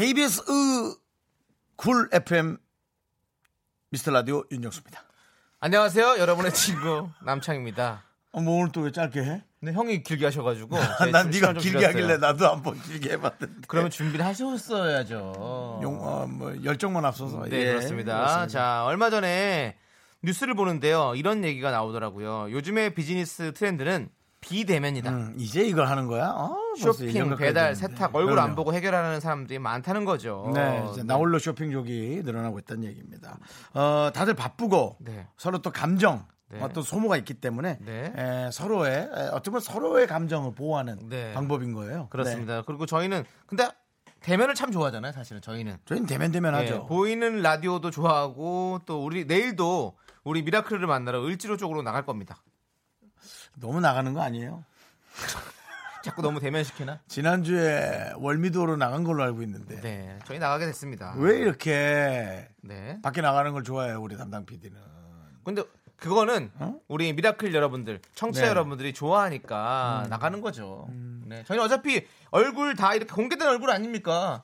KBS Cool FM 미스터 라디오 윤정수입니다. 안녕하세요, 여러분의 친구 남창희입니다. 어, 뭐 오늘 또 왜 짧게 해? 근데 형이 길게 하셔가지고 난제 네가 길게 줄였어요. 하길래 나도 한번 길게 해봤는데. 그러면 준비를 하셨어야죠. 용, 어, 뭐 열정만 앞서서. 네 예, 그렇습니다. 그렇습니다. 자 얼마 전에 뉴스를 보는데요. 이런 얘기가 나오더라고요. 요즘의 비즈니스 트렌드는 비대면이다. 음, 이제 이걸 하는 거야? 어, 쇼핑, 배달. 세탁 얼굴 안 그럼요. 보고 해결하는 사람들이 많다는 거죠. 네, 이제 나홀로 쇼핑족이 늘어나고 있다는 얘기입니다. 어, 다들 바쁘고 네. 서로 또 감정, 네. 어떤 소모가 있기 때문에 네. 에, 서로의 에, 어떻게 보면 서로의 감정을 보호하는 네. 방법인 거예요. 네. 그렇습니다. 그리고 저희는 근데 대면을 참 좋아하잖아요. 사실은 저희는. 저희는 대면 대면 네, 하죠. 보이는 라디오도 좋아하고 또 우리 내일도 우리 미라클을 만나러 을지로 쪽으로 나갈 겁니다. 너무 나가는 거 아니에요? 자꾸 너무 대면시키나? 지난주에 월미도로 나간 걸로 알고 있는데 네, 저희 나가게 됐습니다. 왜 이렇게 네. 밖에 나가는 걸 좋아해요 우리 담당 PD는 근데 그거는 어? 우리 미라클 여러분들, 청취자 네. 음. 여러분들이 좋아하니까 나가는 거죠. 네, 저희는 어차피 얼굴 다 이렇게 공개된 얼굴 아닙니까?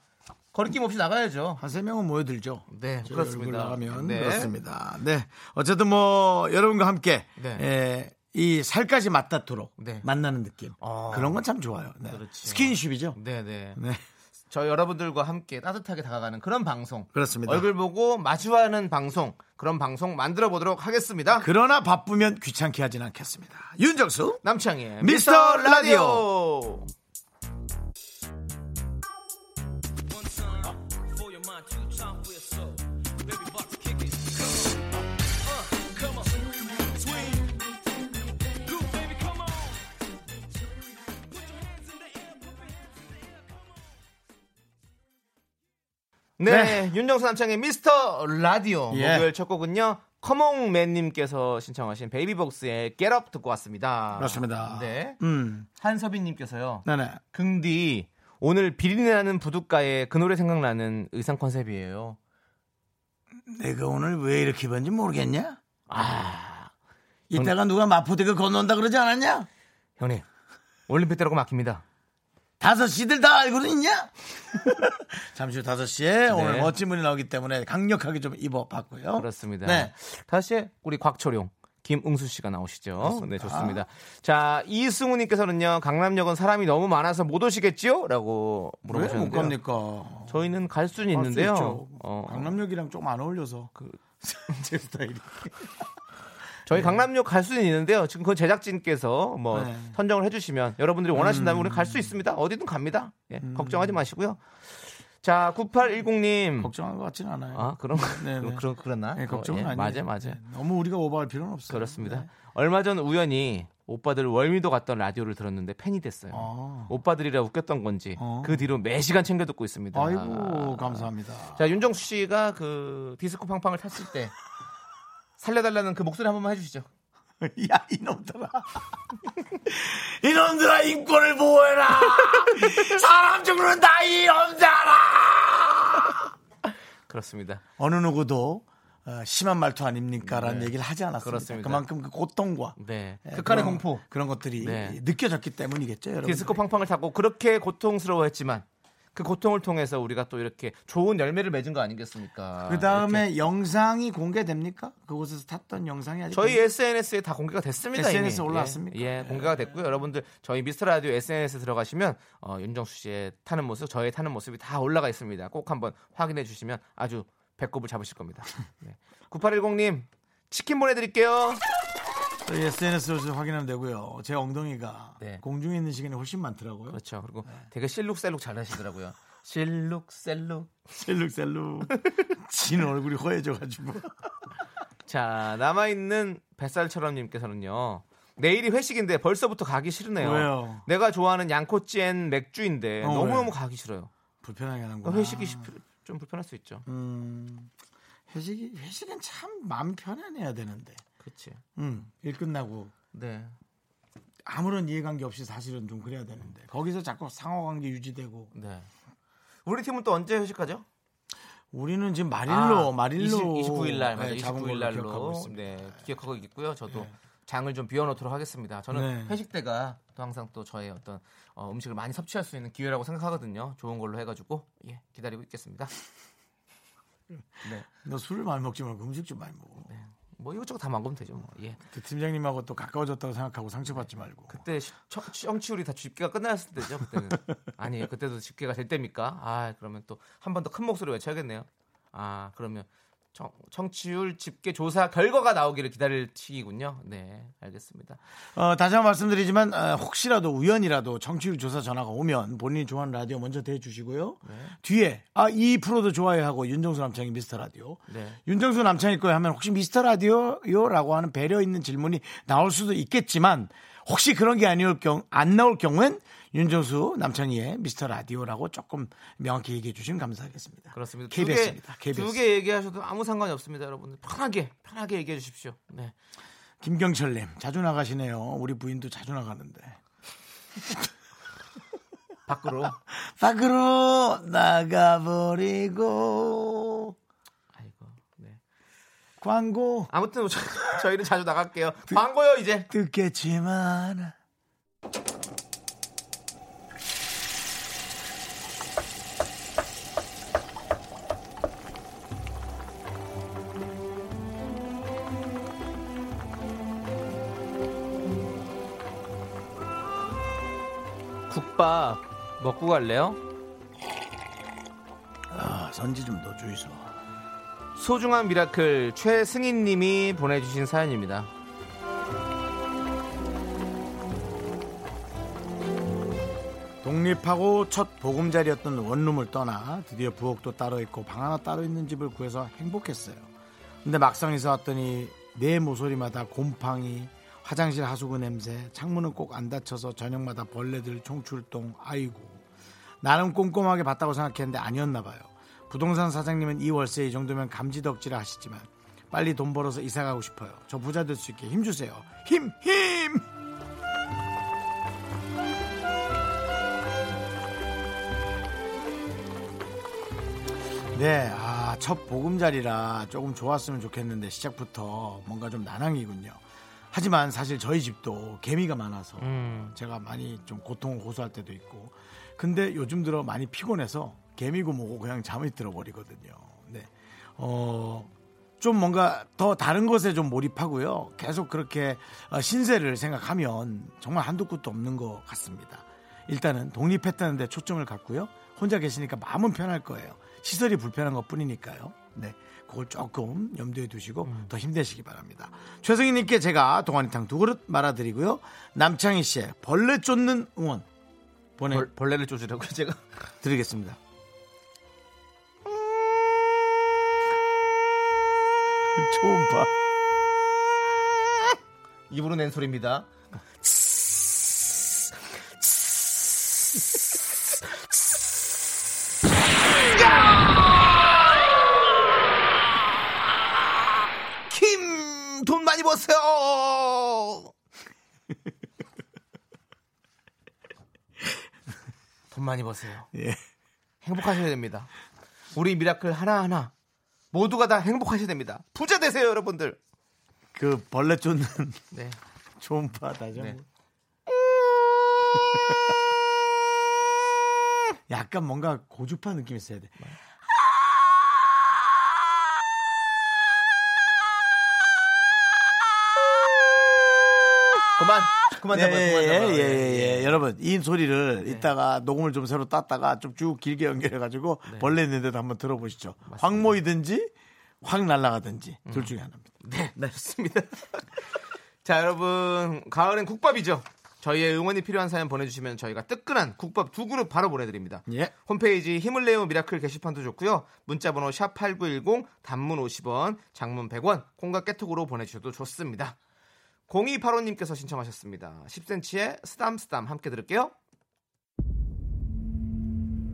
거리낌 없이 나가야죠. 한 세 명은 모여들죠. 네, 저희 그렇습니다. 나가면 네. 그렇습니다. 네, 어쨌든 뭐 여러분과 함께 네. 에, 이 살까지 맞닿도록 네. 만나는 느낌 어. 그런 건 참 좋아요. 네. 그렇죠. 스킨십이죠. 네, 네. 네, 저희 여러분들과 함께 따뜻하게 다가가는 그런 방송. 그렇습니다. 얼굴 보고 마주하는 방송. 그런 방송 만들어 보도록 하겠습니다. 그러나 바쁘면 귀찮게 하진 않겠습니다. 윤정수 남창희의 미스터 미스터 라디오. 네, 윤정수 남창의 미스터 라디오 예. 목요일 첫 곡은요. 커몽맨님께서 신청하신 베이비복스의 Get Up 듣고 왔습니다. 그렇습니다. 네, 음, 한서빈님께서요. 네네. 긍디 오늘 비린내나는 부둣가에 그 노래 생각나는 의상 컨셉이에요. 내가 오늘 왜 이렇게 입었는지 모르겠냐? 아, 이따가 누가 마포대교 건너온다 그러지 않았냐? 형님 올림픽 때라고 막힙니다. 다섯 시들 다 알고는 있냐? 잠시 후 다섯 시에 오늘 네. 멋진 분이 나오기 때문에 강력하게 좀 입어봤고요. 그렇습니다. 네. 다시 우리 곽초룡. 김응수 씨가 나오시죠. 네, 좋습니다. 자, 이승우 님께서는요, 강남역은 사람이 너무 많아서 못 오시겠지요? 라고 왜못 물어보셨는데요. 갑니까? 저희는 갈 수는 있는데요. 어, 강남역이랑 조금 안 어울려서 그 제 스타일이. 저희 강남역 갈 수는 있는데요. 지금 그 제작진께서 뭐 네. 선정을 해주시면 여러분들이 원하신다면 우리 갈 수 있습니다. 어디든 갑니다. 예, 음. 걱정하지 마시고요. 자, 9810님. 걱정한 것 같지는 않아요. 아, 그런, 네, 네. 그런, 그랬나? 네, 걱정은 어, 예, 아니에요. 맞아요, 맞아요. 네, 너무 우리가 오버할 필요는 없어요. 그렇습니다. 네. 얼마 전 우연히 오빠들 월미도 갔던 라디오를 들었는데 팬이 됐어요. 아. 오빠들이라 웃겼던 건지 어. 그 뒤로 매 시간 챙겨 듣고 있습니다. 아이고 감사합니다. 자 윤정수 씨가 그 디스코 팡팡을 탔을 때 살려달라는 그 목소리 한 번만 해주시죠. 야 이놈들아 이놈들아 인권을 보호해라 사람 죽는다 이놈들아 그렇습니다. 어느 누구도 어, 심한 말투 아닙니까라는 네. 얘기를 하지 않았습니다. 그렇습니다. 그만큼 그 고통과 네. 예, 극한의 그런- 공포. 그런 것들이 네. 느껴졌기 때문이겠죠, 여러분. 디스코 팡팡을 타고 그렇게 고통스러워했지만 그 고통을 통해서 우리가 또 이렇게 좋은 열매를 맺은 거 아니겠습니까? 그 다음에 이렇게. 영상이 공개됩니까? 그곳에서 탔던 영상이 아직 저희 SNS에 다 공개가 됐습니다. SNS 이미. 올라왔습니까? 예, 예, 공개가 됐고요. 여러분들 저희 미스터 라디오 SNS 에 들어가시면 어, 윤정수 씨의 타는 모습, 저의 타는 모습이 다 올라가 있습니다. 꼭 한번 확인해 주시면 아주 배꼽을 잡으실 겁니다. 네. 9810님 치킨 보내드릴게요. 저희 SNS로 확인하면 되고요. 제 엉덩이가 네. 공중에 있는 시간이 훨씬 많더라고요. 그렇죠. 그리고 네. 되게 실룩셀룩 잘 하시더라고요. 실룩셀룩. 셀룩셀룩. 진 얼굴이 허해져가지고. 자 남아 있는 뱃살처럼님께서는요. 내일이 회식인데 벌써부터 가기 싫으네요. 왜요? 내가 좋아하는 양코찌엔 맥주인데 어, 너무너무 왜? 가기 싫어요. 불편하게 하는구나. 어, 회식이 시- 좀 불편할 수 있죠. 음, 회식이 회식은 참 마음 편안해야 되는데. 그렇지. 음, 일 끝나고 네. 아무런 이해관계 없이 사실은 좀 그래야 되는데 거기서 자꾸 상호관계 유지되고 네. 우리 팀은 또 언제 회식하죠? 우리는 지금 마릴로 아, 마릴로 29일 날 맞아요. 네, 잡은 29일 걸로 날로 기억하고. 네, 기억하고 있고요. 저도 네. 장을 좀 비워놓도록 하겠습니다. 저는 네. 회식 때가 또 항상 또 저의 어떤 어, 음식을 많이 섭취할 수 있는 기회라고 생각하거든요. 좋은 걸로 해가지고 예, 기다리고 있겠습니다. 네, 너 술을 많이 먹지 말고 음식 좀 많이 먹어. 뭐 이것저것 다 먹으면 되죠. 뭐. 예. 그 팀장님하고 또 가까워졌다고 생각하고 상처 받지 말고. 그때 청취율이 다 집계가 끝났을 때죠. 그때는 아니 그때도 집계가 될 때입니까? 아 그러면 또 한 번 더 큰 목소리 외쳐야겠네요. 아 그러면 청, 청취율 집계 조사 결과가 나오기를 기다릴 시기군요. 네 알겠습니다. 어, 다시 한번 말씀드리지만 어, 혹시라도 우연이라도 정치율 조사 전화가 오면 본인이 좋아하는 라디오 먼저 대주시고요. 뒤에 아 이 프로도 좋아요 하고 윤정수 남창희 미스터 라디오. 네. 윤정수 남창희 거에 하면 혹시 미스터 라디오요라고 하는 배려 있는 질문이 나올 수도 있겠지만 혹시 그런 게 아니올 경안 나올 경우엔 윤정수 남창희의 미스터 라디오라고 조금 명확히 얘기해 주시면 감사하겠습니다. 그렇습니다. KBS입니다. KBS. 두개 얘기하셔도 아무 상관이 없습니다, 여러분들. 편하게 편하게 얘기해 주십시오. 네. 김경철님 자주 나가시네요. 우리 부인도 자주 나가는데. 밖으로. 밖으로 나가버리고 아이고. 네. 광고 아무튼 저, 저희는 자주 나갈게요. 광고요 이제. 듣겠지만 먹고 갈래요? 아, 선지 좀 더 주이소. 소중한 미라클 최승인 님이 보내주신 사연입니다. 독립하고 첫 보금자리였던 원룸을 떠나 드디어 부엌도 따로 있고 방 하나 따로 있는 집을 구해서 행복했어요. 근데 막상 이사 왔더니 내 모서리마다 곰팡이, 화장실 하수구 냄새, 창문은 꼭 안 닫혀서 저녁마다 벌레들 총출동. 아이고. 나름 꼼꼼하게 봤다고 생각했는데 아니었나 봐요. 부동산 사장님은 이 월세 이 정도면 감지덕지라 하시지만 빨리 돈 벌어서 이사 가고 싶어요. 저 부자 될 수 있게 힘 주세요. 힘, 힘! 네, 아, 첫 보금자리라 조금 좋았으면 좋겠는데 시작부터 뭔가 좀 난항이군요. 하지만 사실 저희 집도 개미가 많아서 음. 제가 많이 좀 고통을 호소할 때도 있고 근데 요즘 들어 많이 피곤해서 개미고 뭐고 그냥 잠이 들어버리거든요. 네. 어, 좀 뭔가 더 다른 것에 좀 몰입하고요. 계속 그렇게 어, 신세를 생각하면 정말 한두 끝도 없는 것 같습니다. 일단은 독립했다는 데 초점을 갖고요. 혼자 계시니까 마음은 편할 거예요. 시설이 불편한 것 뿐이니까요. 네. 그걸 조금 염두에 두시고 더 힘내시기 바랍니다. 최승희님께 제가 동안이탕 두 그릇 말아드리고요. 남창희 씨의 벌레 쫓는 응원 벌, 벌레를 쫓으려고 제가 보내드리겠습니다. 초음파. 입으로 낸 소리입니다. 돈 많이 버세요. 예. 행복하셔야 됩니다. 우리 미라클 하나하나 모두가 다 행복하셔야 됩니다. 부자 되세요, 여러분들. 그 벌레 쫓는 네. 초음파 다시 네. 약간 뭔가 고주파 느낌이 있어야 돼. 그만, 그만 예, 잡아요, 그만 예, 잡아요. 예, 예, 예. 여러분, 이 소리를 네. 이따가 녹음을 좀 새로 땄다가 좀 쭉 길게 연결해가지고 네. 벌레 있는데도 한번 들어보시죠. 확 모이든지 확 날아가든지 음. 둘 중에 하나입니다. 네, 네, 좋습니다. 자, 여러분, 가을엔 국밥이죠. 저희의 응원이 필요한 사연 보내주시면 저희가 뜨끈한 국밥 두 그릇 바로 보내드립니다. 예. 홈페이지 힘을 내요 미라클 게시판도 좋고요. 문자번호 샵 #8910 단문 50원, 장문 100원, 콩과 깨톡으로 보내주셔도 좋습니다. 0285님께서 신청하셨습니다. 10cm의 스담스담 함께 들을게요.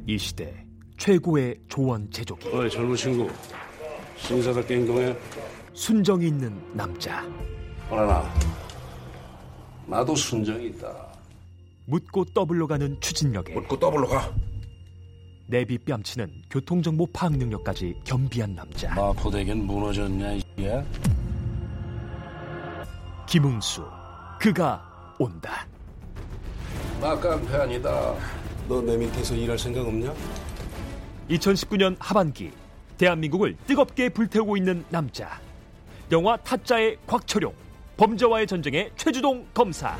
이 시대 최고의 조언 제조기. 어이 젊은 친구 신사답게 행동해 순정이 있는 남자. 어라나 나도 순정이 있다 묻고 떠블로 가는 추진력에 묻고 더블로 가 내비 뺨치는 교통정보 파악 능력까지 겸비한 남자. 마포대교는 무너졌냐 이야 김웅수. 그가 온다. 아니다 너 내 밑에서 일할 생각 없냐? 2019년 하반기 대한민국을 뜨겁게 불태우고 있는 남자. 영화 타짜의 곽철용. 범죄와의 전쟁의 최주동 검사.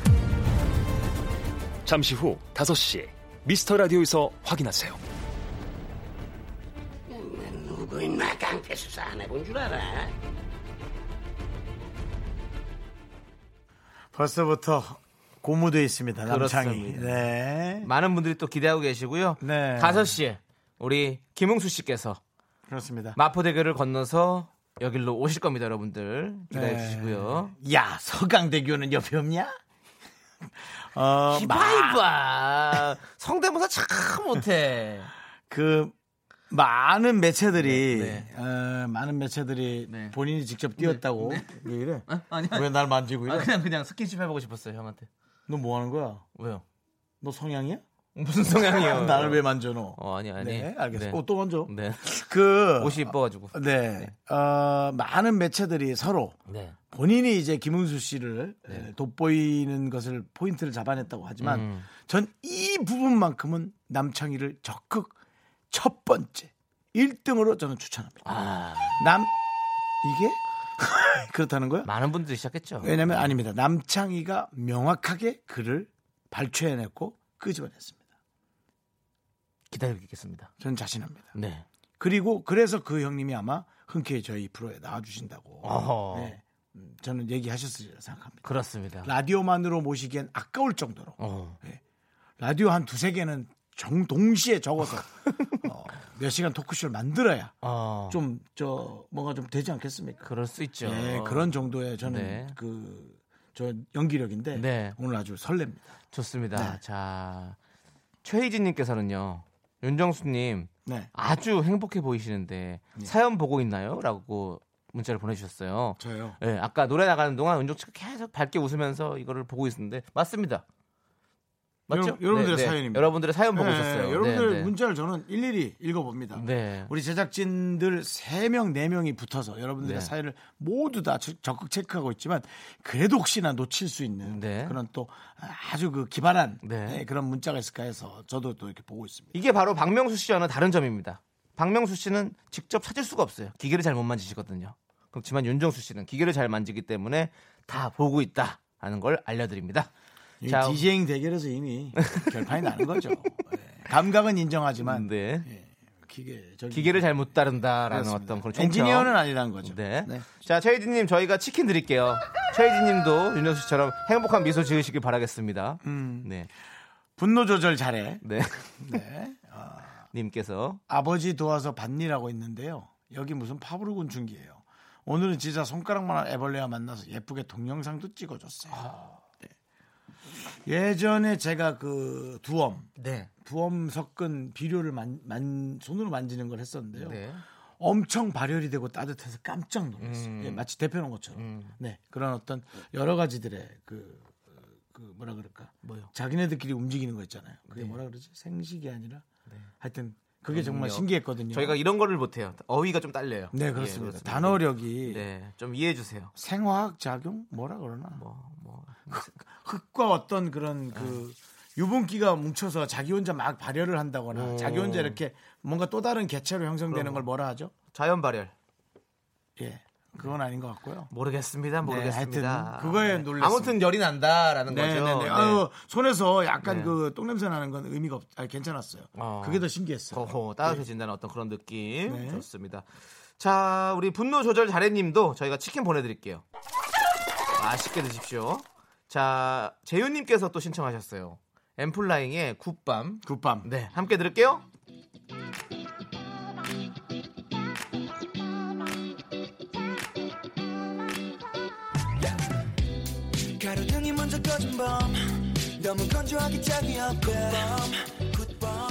잠시 후 5시 미스터 라디오에서 확인하세요. 누구 인 마 깡패 수사 안 해본 줄 알아? 벌써부터 고무돼 있습니다. 남창이. 그렇습니다. 네. 많은 분들이 또 기대하고 계시고요. 네. 5시에 우리 김웅수 씨께서 그렇습니다. 마포 대교를 건너서 여기로 오실 겁니다, 여러분들. 기다려 네. 주시고요. 야, 서강대교는 옆에 없냐? 어, 마, 이봐이봐. 성대모사 참 못해. 그 많은 매체들이 네, 어, 많은 매체들이 네. 본인이 직접 뛰었다고 왜 이래? 아니야. 왜날 만지고 이래? 아, 그냥 그냥 스킨십 해보고 싶었어요, 형한테. 너 뭐 하는 거야? 왜요? 너 성향이야? 무슨 성향이에요? 나를 왜 만져 너? 어, 아니, 아니. 네, 알겠어. 네. 어, 또 만져. 네. 그 옷이 이뻐가지고. 네, 어, 많은 매체들이 서로 네. 본인이 이제 김은수 씨를 에, 돋보이는 것을 포인트를 잡아냈다고 하지만 음. 전이 부분만큼은 남창희를 적극 첫 번째 1등으로 저는 추천합니다. 아, 남 이게 그렇다는 거야? 많은 분들이 시작했죠. 왜냐면 아닙니다. 남창희가 명확하게 그를 발췌해냈고 끄집어냈습니다. 기다리겠습니다. 저는 자신합니다. 네. 그리고 그래서 그 형님이 아마 흔쾌히 저희 프로에 나와주신다고 어허. 네, 음, 저는 얘기하셨을 리 생각합니다. 그렇습니다. 라디오만으로 모시기엔 아까울 정도로 어. 라디오 한 두세 개는 정 동시에 적어서 어, 몇 시간 토크쇼를 만들어야 어. 좀저 뭔가 좀 되지 않겠습니까? 그럴 수 있죠. 네, 그런 정도의 저는 네. 그저 연기력인데 네. 오늘 아주 설렙니다. 좋습니다. 네. 자, 최희진님께서는요, 윤정수님 네, 아주 행복해 보이시는데 사연 보고 있나요? 라고 문자를 보내주셨어요. 저요. 네, 아까 노래 나가는 동안 윤정 씨가 계속 밝게 웃으면서 이거를 보고 있는데 맞습니다. 맞죠? 여러분- 여러분들의 네, 네. 사연입니다. 여러분들의 사연 보고 네, 있었어요. 여러분들 네, 네. 문자를 저는 일일이 읽어봅니다. 네. 우리 제작진들 3명, 4명이 붙어서 여러분들의 네. 사연을 모두 다 저- 적극 체크하고 있지만 그래도 혹시나 놓칠 수 있는 네. 그런 또 아주 그 기발한 그런 문자가 있을까 해서 저도 또 이렇게 보고 있습니다. 이게 바로 박명수 씨와는 다른 점입니다. 박명수 씨는 직접 찾을 수가 없어요. 기계를 잘 못 만지시거든요. 그렇지만 윤정수 씨는 기계를 잘 만지기 때문에 다 보고 있다라는 걸 알려드립니다. 이 자, 디제잉 대결에서 이미 결판이 나는 거죠. 네. 감각은 인정하지만 네. 기계 저기 기계를 잘못 다룬다라는 그렇습니다. 어떤 그런 총평. 엔지니어는 아니라는 거죠. 네. 네. 자, 최희진님 저희가 치킨 드릴게요. 최희진님도 윤정수 씨처럼 행복한 미소 지으시길 바라겠습니다. 음. 네, 분노 조절 잘해. 네. 네. 님께서 아버지 도와서 밭일하고 있는데요. 여기 무슨 파브르군 중기예요. 오늘은 진짜 손가락만한 애벌레와 만나서 예쁘게 동영상도 찍어줬어요. 네. 예전에 제가 그 두엄, 네, 두엄 섞은 비료를 만, 만- 손으로 만지는 걸 했었는데요. 네. 엄청 발열이 되고 따뜻해서 깜짝 놀랐어요. 음. 예, 마치 대표놓은 것처럼. 음. 네, 그런 어떤 여러 가지들의 그, 그 뭐라 그럴까? 뭐요? 자기네들끼리 움직이는 거 있잖아요. 그게 뭐라 그러지? 생식이 아니라. 하여튼 그게 정말. 신기했거든요. 저희가 이런 거를 못해요. 어휘가 좀 딸려요. 네 예, 그렇습니다. 단어력이 네, 좀 이해해 주세요. 생화학 작용 뭐라 그러나 뭐, 뭐. 흙과 어떤 그런 그 유분기가 뭉쳐서 자기 혼자 막 발열을 한다거나 오. 자기 혼자 이렇게 뭔가 또 다른 개체로 형성되는 걸 뭐라 하죠? 자연 발열. 예, 그건 아닌 것 같고요. 모르겠습니다. 모르겠습니다. 네, 하여튼 그거에 놀랐습니다. 아무튼 열이 난다라는 거죠. 네네네. 네. 아유, 손에서 약간 네. 그 똥냄새 나는 건 의미가 없, 아니, 괜찮았어요. 어. 그게 더 신기했어요. 허허 따뜻해진다는 어떤 그런 느낌 네. 좋습니다. 자 우리 분노 조절 잘해님도 저희가 치킨 보내드릴게요. 맛있게 드십시오. 자 재윤님께서 또 신청하셨어요. 엠플라잉의 굿밤. 굿밤. 네 함께 들을게요. 꺼진 밤. 너무 건조하기 짝이 없대 밤. 굿밤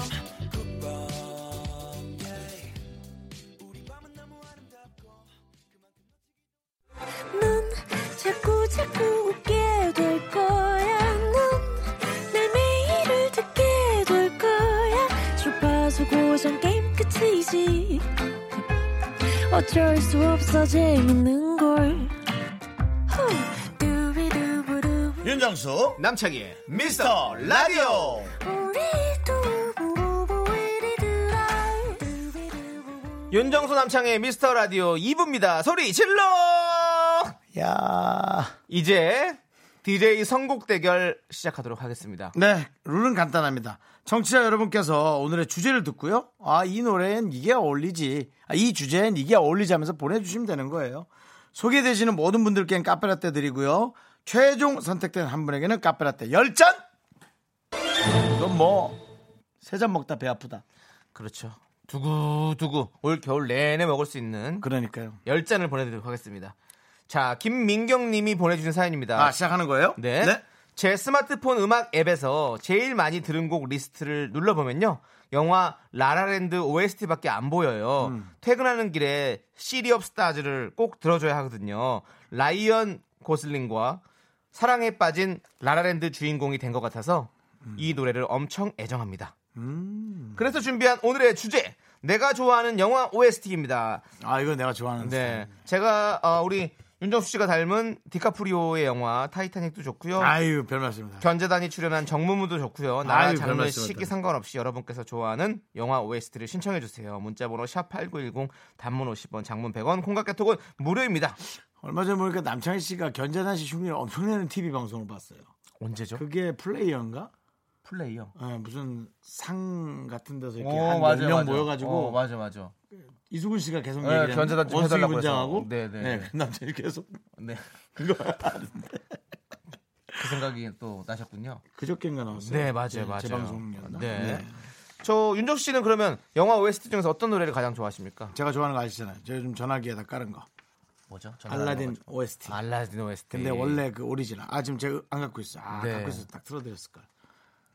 넌 자꾸 자꾸 웃게 될 거야. 넌내 매일을 듣게 될 거야. 좁아서 고정 게임 끝이지. 어쩔 수 없어 재밌는 걸. 윤정수 남창희의 미스터 라디오. 윤정수 남창희의 미스터 라디오 2부입니다. 소리 질러! 야 이제 DJ 선곡 대결 시작하도록 하겠습니다. 네, 룰은 간단합니다. 청취자 여러분께서 오늘의 주제를 듣고요. 아, 이 노래엔 이게 어울리지. 아, 이 주제엔 이게 어울리자면서 보내주시면 되는 거예요. 소개되시는 모든 분들께는 카페라떼 드리고요. 최종 선택된 한 분에게는 카페라떼 10잔! 이건 뭐, 세 잔 먹다 배 아프다. 그렇죠. 두구두구 올 겨울 내내 먹을 수 있는 그러니까요. 10잔을 보내드리도록 하겠습니다. 자, 김민경 님이 보내주신 사연입니다. 아, 시작하는 거예요? 네. 제 스마트폰 음악 앱에서 제일 많이 들은 곡 리스트를 눌러보면요. 영화 라라랜드 OST밖에 안 보여요. 음. 퇴근하는 길에 City of Stars를 꼭 들어줘야 하거든요. 라이언 고슬링과 사랑에 빠진 라라랜드 주인공이 된 것 같아서 음. 이 노래를 엄청 애정합니다. 그래서 준비한 오늘의 주제 내가 좋아하는 영화 OST입니다. 아, 이거 내가 좋아하는. 네, 제가 어, 우리 윤정수 씨가 닮은 디카프리오의 영화 타이타닉도 좋고요. 아유, 별 말씀입니다. 견자단이 출연한 정무문도 좋고요. 나라 장르 시기 또. 상관없이 여러분께서 좋아하는 영화 OST를 신청해 주세요. 문자번호 샵 #8910 단문 50원, 장문 100원, 콩깍개톡은 무료입니다. 얼마 전에 보니까 남창희 씨가 견자단 씨 흉내를 엄청 내는 TV 방송을 봤어요. 언제죠? 그게 플레이어인가? 플레이요. 예, 무슨 상 같은 데서 이렇게 오, 한 맞아요, 10명 맞아요. 모여가지고 어, 맞아, 맞아. 이수근 씨가 계속 네, 얘기를 견자단 좀 해달라고 분장하고. 네, 네, 네, 네. 그 남자이 계속 네, 그거 그 생각이 또 나셨군요. 그저께인가 나왔어요. 네, 맞아요, 제- 맞아요. 재방송이었나? 네. 저 윤정수 씨는 그러면 영화 OST 중에서 어떤 노래를 가장 좋아하십니까? 제가 좋아하는 거 아시잖아요. 제가 좀 전화기에다 깔은 거. 뭐죠? 알라딘 OST. 알라딘 OST. 근데 원래 그 오리지널. 아 지금 제가 안 갖고 있어요. 아 네. 갖고 있어 딱 틀어드렸을 걸.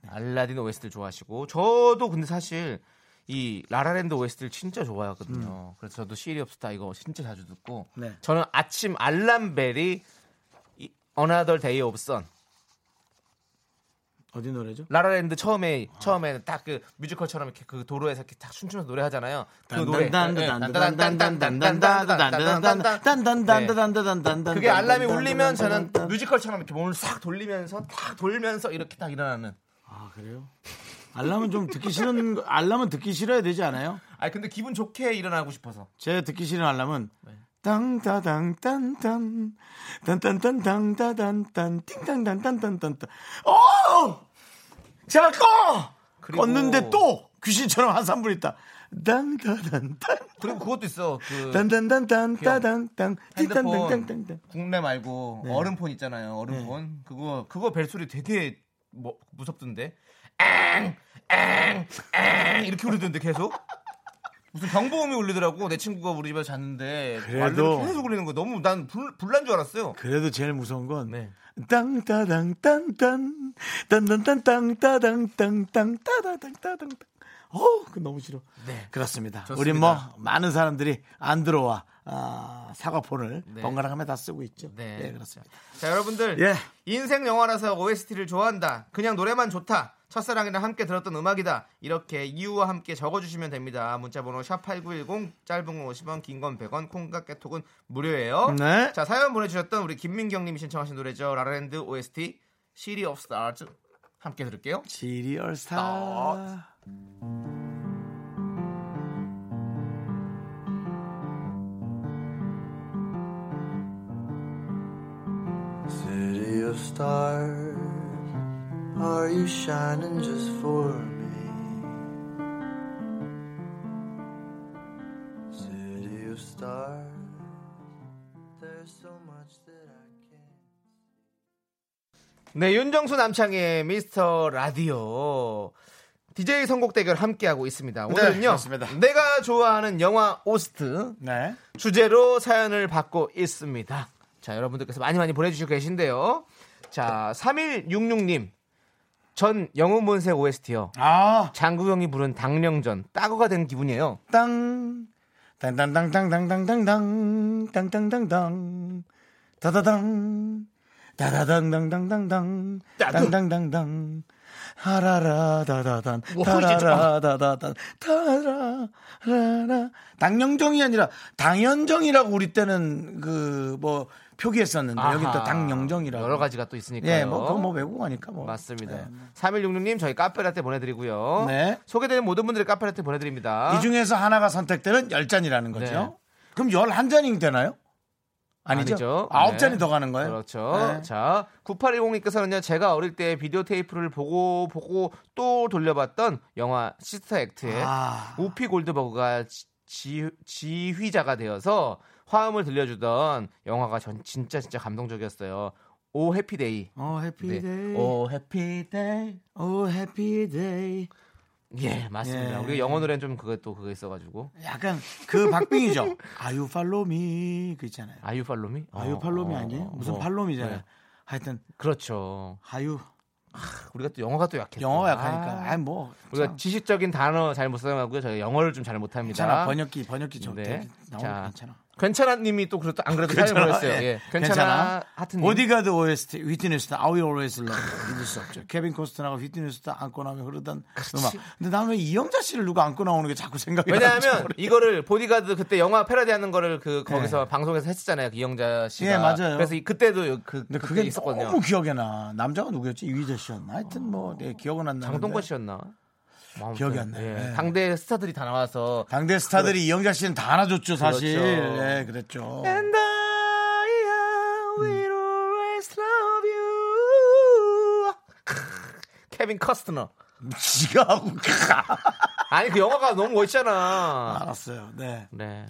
알라딘 OST를 좋아하시고 저도 근데 사실 이 라라랜드 OST를 진짜 좋아하거든요. 그래서 저도 City of Stars 이거 진짜 자주 듣고 네. 저는 아침 알람벨이 이 Another Day of Sun 어디 노래죠? 라라랜드 처음에 아. 처음에 딱 그 뮤지컬처럼 이렇게 그 도로에서 이렇게 딱 춤추면서 노래하잖아요. 그 노래. 네. 그게 알람이 울리면 저는 뮤지컬처럼 이렇게 몸을 싹 돌리면서 딱 돌면서 이렇게 딱 일어나는. 아 그래요? 알람은 좀 듣기 싫은 알람은 듣기 싫어야 되지 않아요? 아 근데 기분 좋게 일어나고 싶어서. 제 듣기 싫은 알람은 네. 땅따당 딴딴 딴딴딴땅따단딴 띵땅딴딴딴딴딴 어! 제발 꺼! 껐는데 또 귀신처럼 한 3분 있다 땅따단 딴 그리고 그것도 있어. 그 딴딴딴딴따단딴 핸드폰 띵땅땅땅땅땅 국내 말고 네. 얼음폰 있잖아요. 얼음폰. 그거 그거 벨소리 되게 뭐, 무섭던데. 앵앵앵 이렇게 울리던데 계속. 무슨 경보음이 울리더라고. 내 친구가 우리 집에 서 잤는데 그래도- 계속 울리는 거 너무 난 불, 불난 줄 알았어요. 그래도 제일 무서운 건 네. 땅따당 딴딴 딴딴딴 땅따당 땅땅 따다당 따당땅 어우 그 너무 싫어 네. 그렇습니다 좋습니다. 우리 뭐 많은 사람들이 안드로와 아, 사과폰을 네. 번갈아가며 다 쓰고 있죠 네. 네, 그렇습니다 자, 여러분들. 예. 인생 영화라서 OST를 좋아한다. 그냥 노래만 좋다. 첫사랑이랑 함께 들었던 음악이다. 이렇게 이유와 함께 적어주시면 됩니다. 문자번호 샵8910 짧은 건 50원, 긴 건 100원, 콩과 깨톡은 무료예요. 네. 자, 사연 보내주셨던 우리 김민경님이 신청하신 노래죠. 라라랜드 OST City of Stars 함께 들을게요. 시리얼 스타 City of stars, are you shining just for me? City of stars, there's so much that I can't. 네, 윤정수 남창의 미스터 라디오. DJ 선곡 대결 함께하고 있습니다. 오늘은요. 그렇습니다. 내가 좋아하는 영화 오스트 네. 주제로 사연을 받고 있습니다. 자, 여러분들께서 많이 많이 보내주시고 계신데요. 자, 3166님. 전 영웅본색 OST요. 아, 장국영이 부른 당령전. 따거가 된 기분이에요. 땅, 땅땅땅땅땅땅땅땅, 땅땅땅땅, 다다당, 다다당당당당당 당당당당 하라라다다단 뭐. 타라라다다단 타라라라 당영정이 아니라 당연정이라고 우리 때는 그 뭐 표기했었는데 여기 또 아하. 당영정이라고 여러 가지가 또 있으니까요. 예, 뭐 그거 뭐 외국어니까 뭐 맞습니다. 네. 3166님 저희 카페라떼 보내드리고요. 네. 소개되는 모든 분들의 카페라떼 보내드립니다. 이 중에서 하나가 선택되는 10잔이라는 거죠. 네. 그럼 11잔이 되나요? 아니죠. 아홉 네. 잔이 더 가는 거예요? 그렇죠. 네. 자, 9810님께서는요, 제가 어릴 때 비디오 테이프를 보고 보고 또 돌려봤던 영화 시스터 액트의 아. 우피 골드버그가 지, 지- 지휘자가 되어서 화음을 들려주던 영화가 전 진짜 진짜 감동적이었어요. Oh happy day. Oh 네. happy day. Oh happy day. Oh happy day. 예, 맞습니다. 예. 우리 영어 노래는 좀 그거 또 그거 있어가지고. 약간 그 박빙이죠. 아유 팔로미 그 있잖아요. 아유 팔로미? 아유 어, 팔로미 어, 아니에요? 무슨 뭐, 팔로미잖아요. 네. 하여튼 그렇죠. 아유 우리가 또 영어가 또 약해. 영어가 약하니까. 아이 뭐 우리가 참, 지식적인 단어 잘 못 사용하고요. 저희 영어를 좀 잘 못합니다. 괜찮아 번역기 번역기 좀 네. 네. 나오면 자, 괜찮아. 괜찮아 님이 또 그렇다 안 그래도 사연을 보냈어요. 예. 괜찮아. 하트님. 보디가드 OST 휘트니 스타 I Will Always Love. 잊을 수 없죠. 케빈 코스트너가 휘트니 휴스턴 안고 나면 흐르던 음악. 근데 나는 왜 이영자 씨를 누가 안고 나오는 게 자꾸 생각이 왜냐하면. 이거를 보디가드 그때 영화 패러디 하는 거를 그 거기서 방송에서 했었잖아요. 그 이영자 씨가. 예, 맞아요. 그래서 이- 그때도 그 근데 그게 그게 있었거든요. 너무 기억에 나. 남자가 누구였지? 이휘재 씨였나? 하여튼 뭐 네, 기억은 안 나는데. 장동건 씨였나? 기억이 안 나요. 예. 예. 당대 스타들이 다 나와서 당대 스타들이 이영자 씨는 다 안아줬죠, 사실. 그렇죠. 네, 그랬죠. And I will always love you. 케빈 커스트너. 지가 하고 아니 그 영화가 너무 멋있잖아. 알았어요. 네. 네.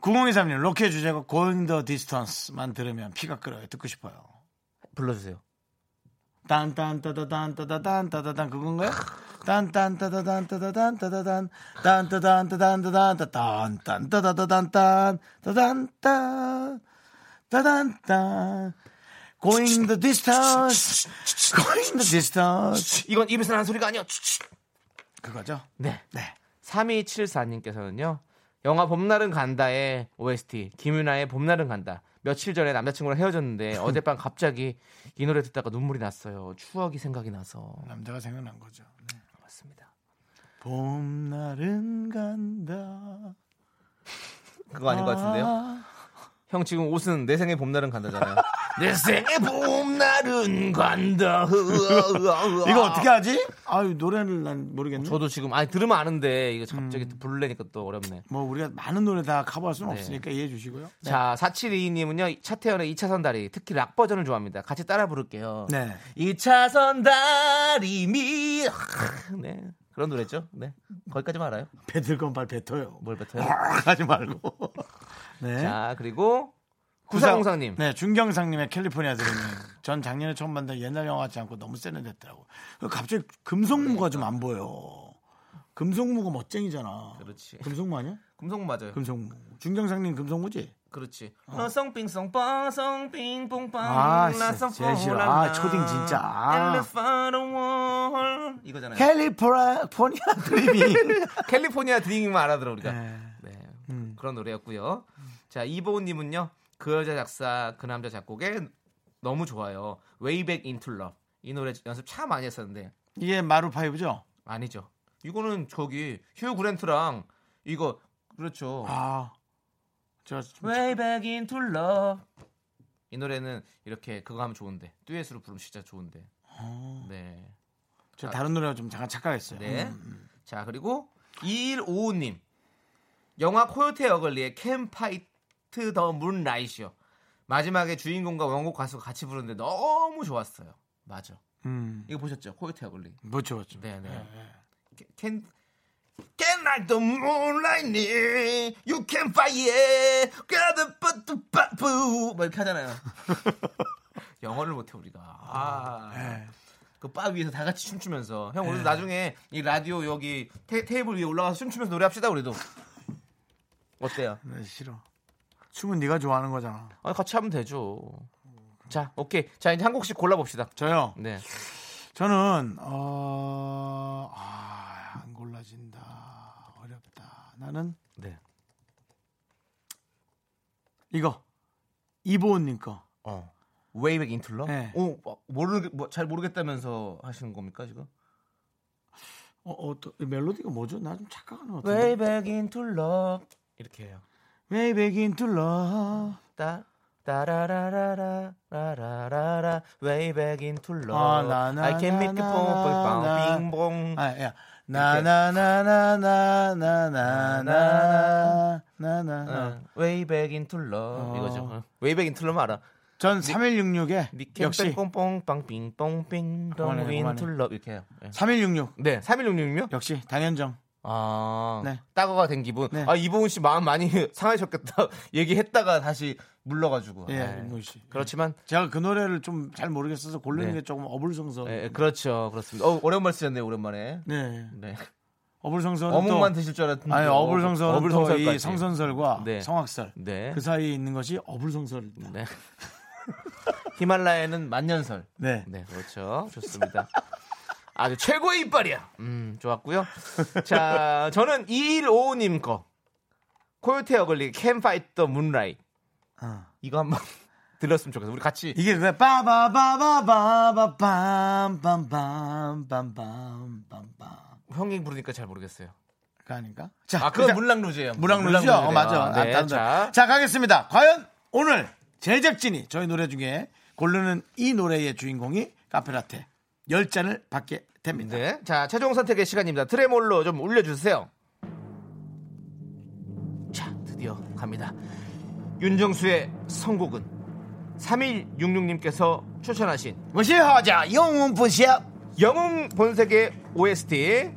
9023님, 로켓 주제가 Going the Distance만 들으면 피가 끓어요. 듣고 싶어요. 불러주세요. 딴딴따다단따다단따다단 그건가요? 딴딴따다단따다단따다단 딴따단따단따단따단 딴딴따다단딴 따단따 따단따 Going the distance Going the distance 이건 입에서 나는 소리가 아니야. 그거죠? 네. 네. 3274님께서는요. 영화 봄날은 간다의 OST 김윤아의 봄날은 간다. 며칠 전에 남자친구랑 헤어졌는데 어젯밤 갑자기 이 노래 듣다가 눈물이 났어요. 추억이 생각이 나서 남자가 생각난 거죠. 네. 봄날은 간다 그거 아닌 것 같은데요. 아, 형 지금 옷은 내 생의 봄날은 간다잖아요. 내 생의 봄날은 간다. 이거 어떻게 하지? 아유 노래를 난 모르겠네. 저도 지금 아니 들으면 아는데 이거 갑자기 음. 또 부르려니까 또 어렵네. 뭐 우리가 많은 노래 다 커버할 수는 네. 없으니까 이해해 주시고요. 자, 4722님은요, 차태현의 2차선 다리, 특히 락 버전을 좋아합니다. 같이 따라 부를게요. 네. 2차선 다리 미, 네. 그런 노래죠. 네. 거기까지만 알아요. 뱉을 건발 뱉어요. 뭘 뱉어요? 하지 말고. 네. 자, 그리고, 구사공사님. 네, 준경상님의 캘리포니아 드림님. 전 작년에 처음 봤는데 옛날 영화 같지 않고 너무 세련됐더라고. 갑자기 금속무가 좀 안 보여. 금속무가 멋쟁이잖아. 그렇지. 금속무 아니야? 금속 맞아요. 금속무. 준경상님 금속무지? 그렇지. 너성빙성 뻥성빙뽕빵 아, 진짜 제일 싫어. 아, 초딩 진짜. 아. 이거잖아요. 캘리포니아 드림이. 캘리포니아 드링만 알아들어 우리가. 네. 네. 음. 그런 노래였고요. 자, 이보은 님은요. 그 여자 작사, 그 남자 작곡에 너무 좋아요. Way Back Into Love. 이 노래 연습 참 많이 했었는데 이게 마루파이브죠? 아니죠. 이거는 저기 휴 그랜트랑 이거 그렇죠. 아. 제가 좀 Way Back Into Love. 이 노래는 이렇게 그거 하면 좋은데 듀엣으로 부르면 진짜 좋은데. 네. 제가 다른 노래가 좀 잠깐 착각했어요. 네. 음. 자, 그리고 2155님. 영화 코요테 어글리의 캠파이트 더 문라이시요. 마지막에 주인공과 원곡 가수가 같이 부르는데 너무 좋았어요. 맞아. 음. 이거 보셨죠? 코요테 어글리. 뭐죠, 뭐죠. 네, 네. Can Can like the moonlight near you can fire gotta put the 뭐 이렇게 하잖아요. 영어를 못해 우리가. 아. 네. 그바 위에서 다 같이 춤추면서 형 우리도 나중에 이 라디오 여기 테, 이블 위에 올라가서 춤추면서 노래합시다 우리도 어때요? 네, 싫어. 춤은 네가 좋아하는 거잖아. 아, 같이 하면 되죠. 자 오케이 자 이제 한 곡씩 골라봅시다. 저요. 네 저는 어, 아. 나는 네. 이거 이보은님 거. 어 Way Back into Love? 네. 오, 어, 모르 뭐, 잘 모르겠다면서 하시는 겁니까 지금? 어, 어, 또, 이 멜로디가 뭐죠? 나 좀 착각하는 것 같은데. Way Back into Love 이렇게 해요. Way back into love. 따 따라라라라 라라라라 Way Back into Love. 아, 나, 나, I can make 나, 뽕뽕 나. 빙봉. 아, 야. 나나나나나나나나나나. 어, Way Back. 이거죠. into Love 알아? 전 3166에 니캔 역시 그만해, 덩 그만해. into Love 이렇게 해요. 예. 3166 네, 3166요? 역시 당현정. 아, 네. 따거가 된 기분. 네. 아 이보은 씨 마음 많이 상하셨겠다. 얘기했다가 다시 물러가지고. 예, 윤모 씨. 그렇지만, 제가 그 노래를 좀 잘 모르겠어서 고르는 네. 게 조금 어불성설. 예, 그렇죠, 그렇습니다. 어, 오랜만에 쓰셨네요, 오랜만에. 네. 네. 어불성설은 어묵만 또 드실 줄 알았는데. 아니 어불성설은 또이 어불성설까지. 성선설과 네. 성악설 네. 그 사이에 있는 것이 어불성설입니다. 네. 히말라야는 만년설. 네. 네, 그렇죠. 좋습니다. 아주 최고의 이빨이야. 음, 좋았고요. 자, 저는 2155님 거. 코요테 어글리 the Moonlight. 어. 이거 한번 들었으면 좋겠어요. 우리 같이 이게 왜 빠바바바바밤밤밤밤밤밤밤밤 형이 부르니까 잘 모르겠어요. 그 아닌가? 자, 아, 그건 물랑루즈예요. 무랑루즈죠. 어, 맞아. 아, 네, 아, 자. 자, 가겠습니다. 과연 오늘 제작진이 저희 노래 중에 고르는 이 노래의 주인공이 카페라테 10잔을 받게 됩니다. 네. 자, 최종 선택의 시간입니다. 트레몰로 좀 올려주세요. 자, 드디어 갑니다. 윤정수의 선곡은 3166님께서 추천하신 무시하자 영웅 부시야 영웅 본색의 OST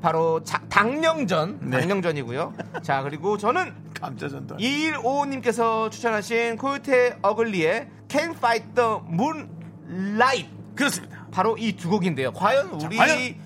바로 자- 당령전 네. 당령전이고요. 자 그리고 저는 감자전도 2155님께서 추천하신 코요테 어글리의 Can Fight the Moonlight 그렇습니다. 바로 이 두 곡인데요. 과연 우리 과연?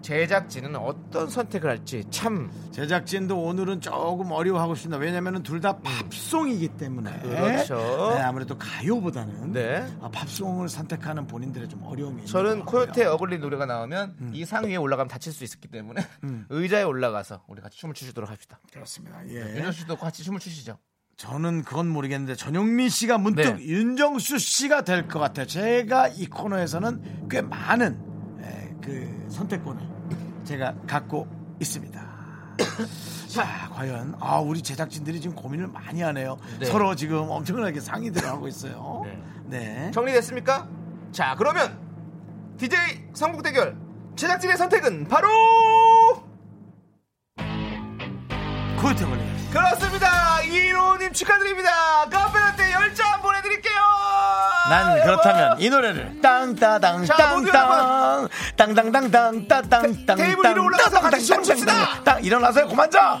제작진은 어떤 선택을 할지 참 제작진도 오늘은 조금 어려워하고 있습니다. 왜냐하면 둘 다 팝송이기 때문에. 그렇죠. 네, 아무래도 가요보다는 네. 아, 팝송을 선택하는 본인들의 좀 어려움이 저는. 코요테 어글리 노래가 나오면 음. 이상 위에 올라가면 다칠 수 있기 때문에 의자에 올라가서 우리 같이 춤을 추시도록 합시다. 그렇습니다. 예. 윤정 씨도 같이 춤을 추시죠. 저는 그건 모르겠는데 전용민 씨가 문득 네. 윤정수 씨가 될 것 같아요. 제가 이 코너에서는 꽤 많은 에, 그 선택권을 제가 갖고 있습니다. 자, 과연 아 우리 제작진들이 지금 고민을 많이 하네요. 네. 서로 지금 엄청나게 상의들을 하고 있어요. 네. 정리됐습니까? 자, 그러면 DJ 선곡 대결 제작진의 선택은 바로 코요테 걸리 그렇습니다. 이로님 축하드립니다. 카페라떼 10잔 보내드릴게요. 난 그렇다면 이 노래를 땅따당 땅땅 땅땅땅땅 따땅땅 테이블 위로 올라가서 같이 춤을 춥시다. 땅 일어나세요 그만 자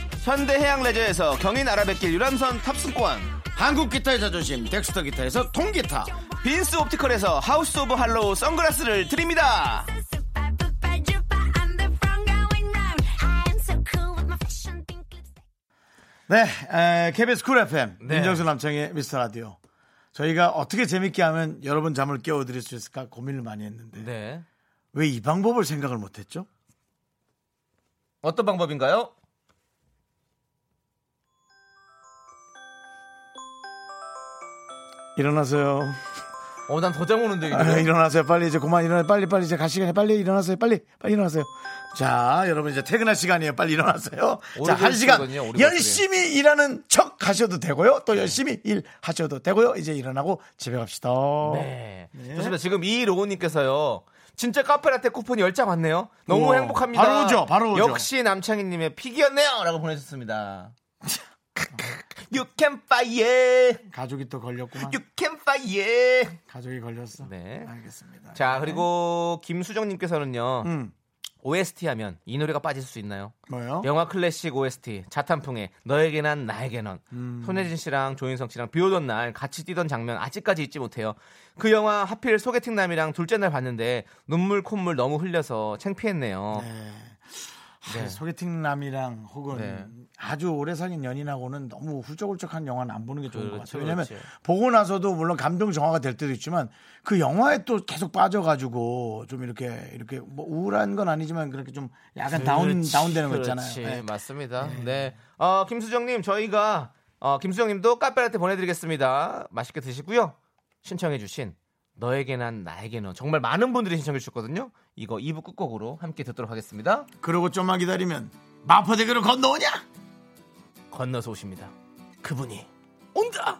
현대해양 레저에서 경인 아라뱃길 유람선 탑승권 한국 기타의 자존심 덱스터 기타에서 통기타 빈스 옵티컬에서 하우스 오브 할로우 선글라스를 드립니다. 네, 에, KBS 쿨 FM 네. 윤정수 남창희의 미스터 라디오 저희가 어떻게 재밌게 하면 여러분 잠을 깨워드릴 수 있을까 고민을 많이 했는데 네 왜 이 방법을 생각을 못했죠? 어떤 방법인가요? 일어나세요. 어, 난 더 잠 오는데. 이거. 아, 일어나세요. 빨리 이제 그만 일어나. 빨리 빨리 이제 갈 시간에 빨리 일어나세요. 빨리 빨리 일어나세요. 자, 여러분 이제 퇴근할 시간이에요. 빨리 일어나세요. 자, 한 시간 열심히 일하는 척 하셔도 되고요. 또 열심히 일 하셔도 되고요. 이제 일어나고 집에 갑시다. 네. 좋습니다. 지금 이로우님께서요. 진짜 카페라떼 쿠폰이 10장 왔네요. 너무 우와. 행복합니다. 바로 오죠, 바로 오죠. 역시 남창희님의 픽이었네요. 라고 보내주셨습니다. You can fire. 가족이 또 걸렸구만. You can fire. 가족이 걸렸어. 네. 알겠습니다. 자, 그리고 김수정님께서는요. 음, OST 하면 이 노래가 빠질 수 있나요? 뭐요? 영화 클래식 OST 자탄풍의 너에게 난 나에게 넌 음. 손예진 씨랑 조인성 씨랑 비 오던 날 같이 뛰던 장면 아직까지 잊지 못해요. 그 영화 하필 소개팅 남이랑 둘째 날 봤는데 눈물 콧물 너무 흘려서 창피했네요. 네. 네. 아, 소개팅 남이랑 혹은 네. 아주 오래 사귄 연인하고는 너무 훌쩍훌쩍한 영화는 안 보는 게 좋은 것 그렇죠, 같아요. 왜냐하면 그렇죠. 보고 나서도 물론 감정 정화가 될 때도 있지만 그 영화에 또 계속 빠져가지고 좀 이렇게 이렇게 뭐 우울한 건 아니지만 그렇게 좀 약간 다운 그렇지, 다운되는 거 그렇지. 있잖아요. 네. 맞습니다. 네. 어, 김수정님 저희가 어, 김수정님도 카페라떼 보내드리겠습니다. 맛있게 드시고요. 신청해주신 너에게 난 나에게 는 정말 많은 분들이 신청해 주셨거든요. 이거 2부 끝곡으로 함께 듣도록 하겠습니다. 그러고 좀만 기다리면 마포대교를 건너오냐? 건너서 오십니다. 그분이 온다.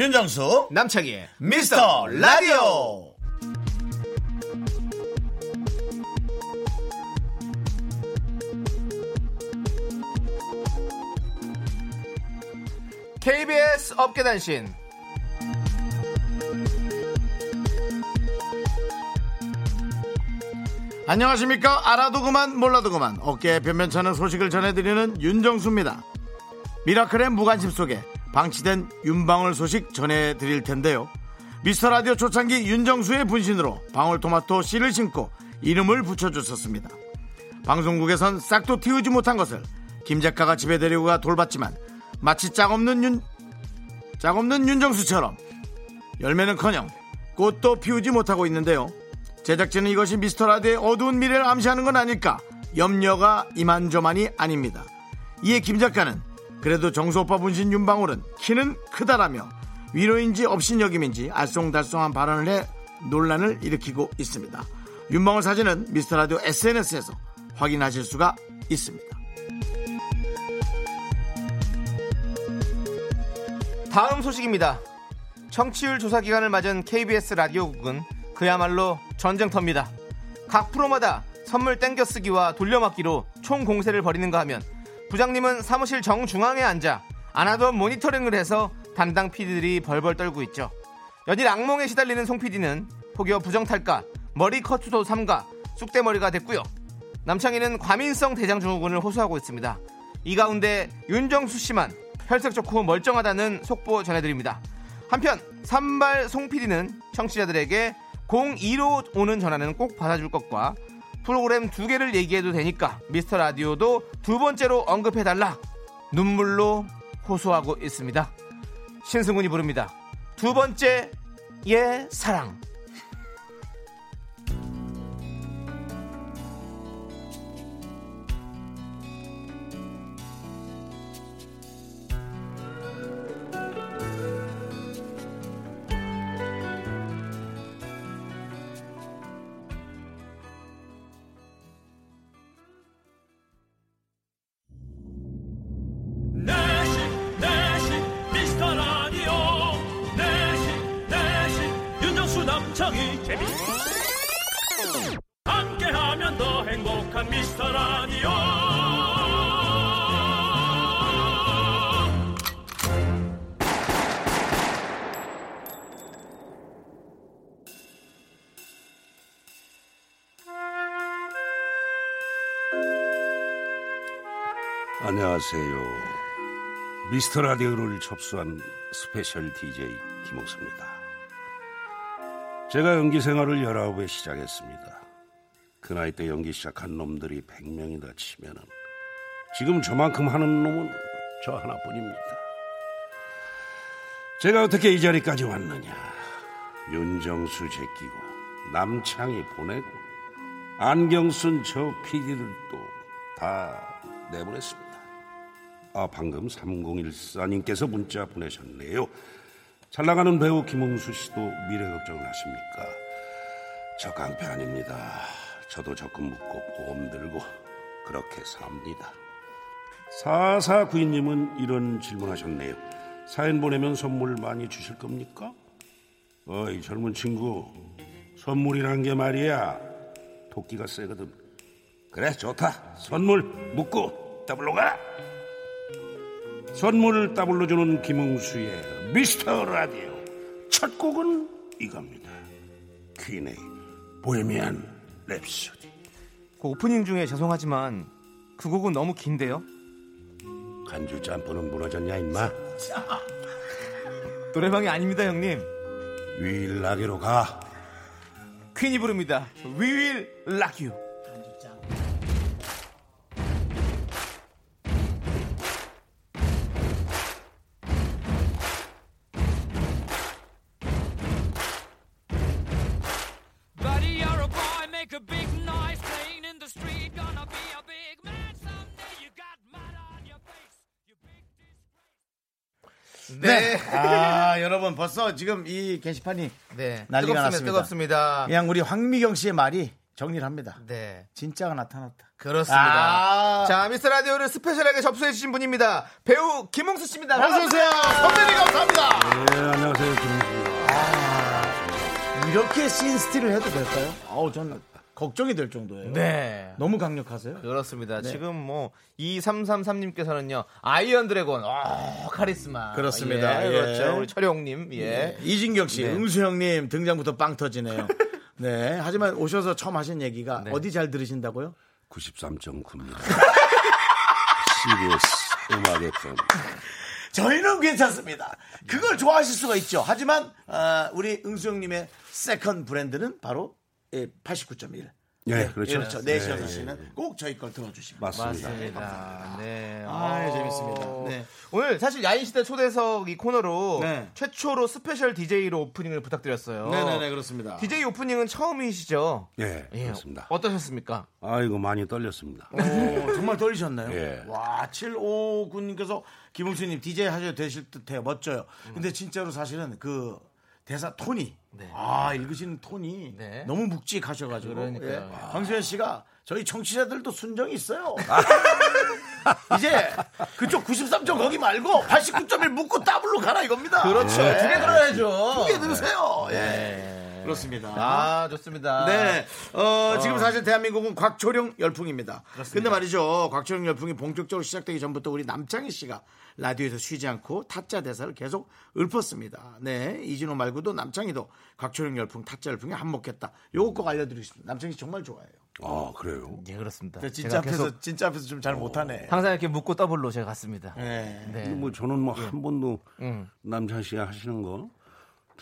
윤정수 남창희의 미스터 라디오. KBS 업계단신. 안녕하십니까? 알아도 그만 몰라도 그만. 어깨에 변변찮은 소식을 전해드리는 윤정수입니다. 미라클의 무관심 속에 방치된 윤방울 소식 전해드릴 텐데요 미스터 라디오 초창기 윤정수의 분신으로 방울토마토 씨를 심고 이름을 붙여줬었습니다 방송국에선 싹도 틔우지 못한 것을 김 작가가 집에 데리고 가 돌봤지만 마치 짝 없는 윤 짝 없는 윤정수처럼 열매는커녕 꽃도 피우지 못하고 있는데요. 제작진은 이것이 미스터라드의 어두운 미래를 암시하는 건 아닐까 염려가 이만저만이 아닙니다. 이에 김 작가는 그래도 정수 오빠 분신 윤방울은 키는 크다라며 위로인지 업신여김인지 알쏭달쏭한 발언을 해 논란을 일으키고 있습니다. 윤방울 사진은 미스터라디오 SNS에서 확인하실 수가 있습니다. 다음 소식입니다. 청취율 조사 기간을 맞은 KBS 라디오국은 그야말로 전쟁터입니다. 각 프로마다 선물 땡겨쓰기와 돌려막기로 총 공세를 벌이는가 하면 부장님은 사무실 정중앙에 앉아 안 하던 모니터링을 해서 담당 PD들이 벌벌 떨고 있죠. 연일 악몽에 시달리는 송 PD는 혹여 부정탈까 머리 커트도 삼가 쑥대머리가 됐고요. 남창희는 과민성 대장증후군을 호소하고 있습니다. 이 가운데 윤정수 씨만 혈색 좋고 멀쩡하다는 속보 전해드립니다. 한편 산발 송 PD는 청취자들에게 02로 오는 전화는 꼭 받아줄 것과 프로그램 두 개를 얘기해도 되니까 미스터 라디오도 두 번째로 언급해달라 눈물로 호소하고 있습니다. 신승훈이 부릅니다. 두 번째 의 사랑. 안녕하세요. 미스터 라디오를 접수한 스페셜 DJ 김응수입니다. 제가 연기 생활을 19에 시작했습니다. 그 나이 때 연기 시작한 놈들이 100명이다 치면은 지금 저만큼 하는 놈은 저 하나뿐입니다. 제가 어떻게 이 자리까지 왔느냐. 윤정수 제끼고 남창희 보내고 안경 쓴저 PD들도 다 내보냈습니다. 아, 방금 3014님께서 문자 보내셨네요. 잘 나가는 배우 김홍수 씨도 미래 걱정을 하십니까? 저 깡패 아닙니다. 저도 적금 묻고 보험 들고 그렇게 삽니다. 4492님은 이런 질문하셨네요. 사연 보내면 선물 많이 주실 겁니까? 어이 젊은 친구 선물이란 게 말이야 독기가 세거든 그래 좋다 선물 묻고 더블로 가 선물을 따블로 주는 김응수의 미스터 라디오 첫 곡은 이겁니다 퀸의 보헤미안 랩소디 그 오프닝 중에 죄송하지만 그 곡은 너무 긴데요. 간주 점프는 무너졌냐 임마 노래방이 아닙니다, 형님. 윌라게로 가 퀸이 부릅니다. Buddy, 아, 벌써 지금 이 게시판이 네. 난리가 뜨겁습니다. 났습니다. 뜨겁습니다. 그냥 우리 황미경 씨의 말이 정리를 합니다. 네. 진짜가 나타났다. 그렇습니다. 아. 자, 미스터 라디오를 스페셜하게 접수해주신 분입니다. 배우 김응수 씨입니다. 어서오세요. 선배님 감사합니다. 네 안녕하세요 김응수입니다 이렇게 scene steal을 해도 될까요? 아우, 저는 걱정이 될 정도예요. 네. 너무 강력하세요. 그렇습니다. 네. 지금 뭐 2333님께서는요. Iron Dragon. 어, 카리스마. 그렇습니다. 예, 예. 그렇죠. 우리 철용 님. 예. 이진경 씨, 네. 응수 형 님 등장부터 빵 터지네요. 네. 하지만 오셔서 처음 하신 얘기가 네. 어디 잘 들으신다고요? 93.9입니다 CBS 음악 FM 저희는 괜찮습니다. 그걸 좋아하실 수가 있죠. 하지만 어, 우리 응수 형님의 second 브랜드는 바로 예, 89.1. 예, 그렇죠. 그렇죠. 네, 4시, 네, 6시는 꼭 저희 걸 들어주시면 맞습니다. 맞습니다. 네. 아, 어, 재밌습니다. 네. 오늘 사실 야인시대 초대석 이 코너로 네. 최초로 스페셜 DJ로 오프닝을 부탁드렸어요. 네네네, 그렇습니다. DJ 오프닝은 처음이시죠? 예, 예. 그렇습니다. 어떠셨습니까? 아이고 많이 떨렸습니다. 오, 정말 떨리셨나요? 예. 와, 759님께서 김응수님 DJ 하셔도 되실 듯 해요. 멋져요. 근데 진짜로 사실은 그 대사 톤이 네. 아 읽으시는 톤이 네. 너무 묵직하셔가지고 그러니까요. 예. 황수현 씨가 저희 청취자들도 순정이 있어요. 이제 그쪽 93점 거기 말고 89.1 묻고 더블로 가라 이겁니다. 그렇죠. 두개 들어야죠. 두 개 들으세요. 예. 네. 그렇습니다. 아, 좋습니다. 네. 어, 지금 사실 대한민국은 곽철용 열풍입니다. 근데 말이죠. 곽철용 열풍이 본격적으로 시작되기 전부터 우리 남창희 씨가 라디오에서 쉬지 않고 타짜 대사를 계속 읊었습니다. 네. 이진호 말고도 남창희도 곽철용 열풍, 타짜 열풍에 한몫했다. 요거 꼭 알려드리고 싶습니다. 남창희 씨 정말 좋아해요. 아 그래요? 예, 그렇습니다. 진짜 제가 앞에서, 계속 진짜 앞에서 좀 잘 못하네. 항상 이렇게 묻고 더블로 제가 갔습니다. 네. 네. 뭐 저는 뭐 한 번도 음. 남창 씨가 하시는 거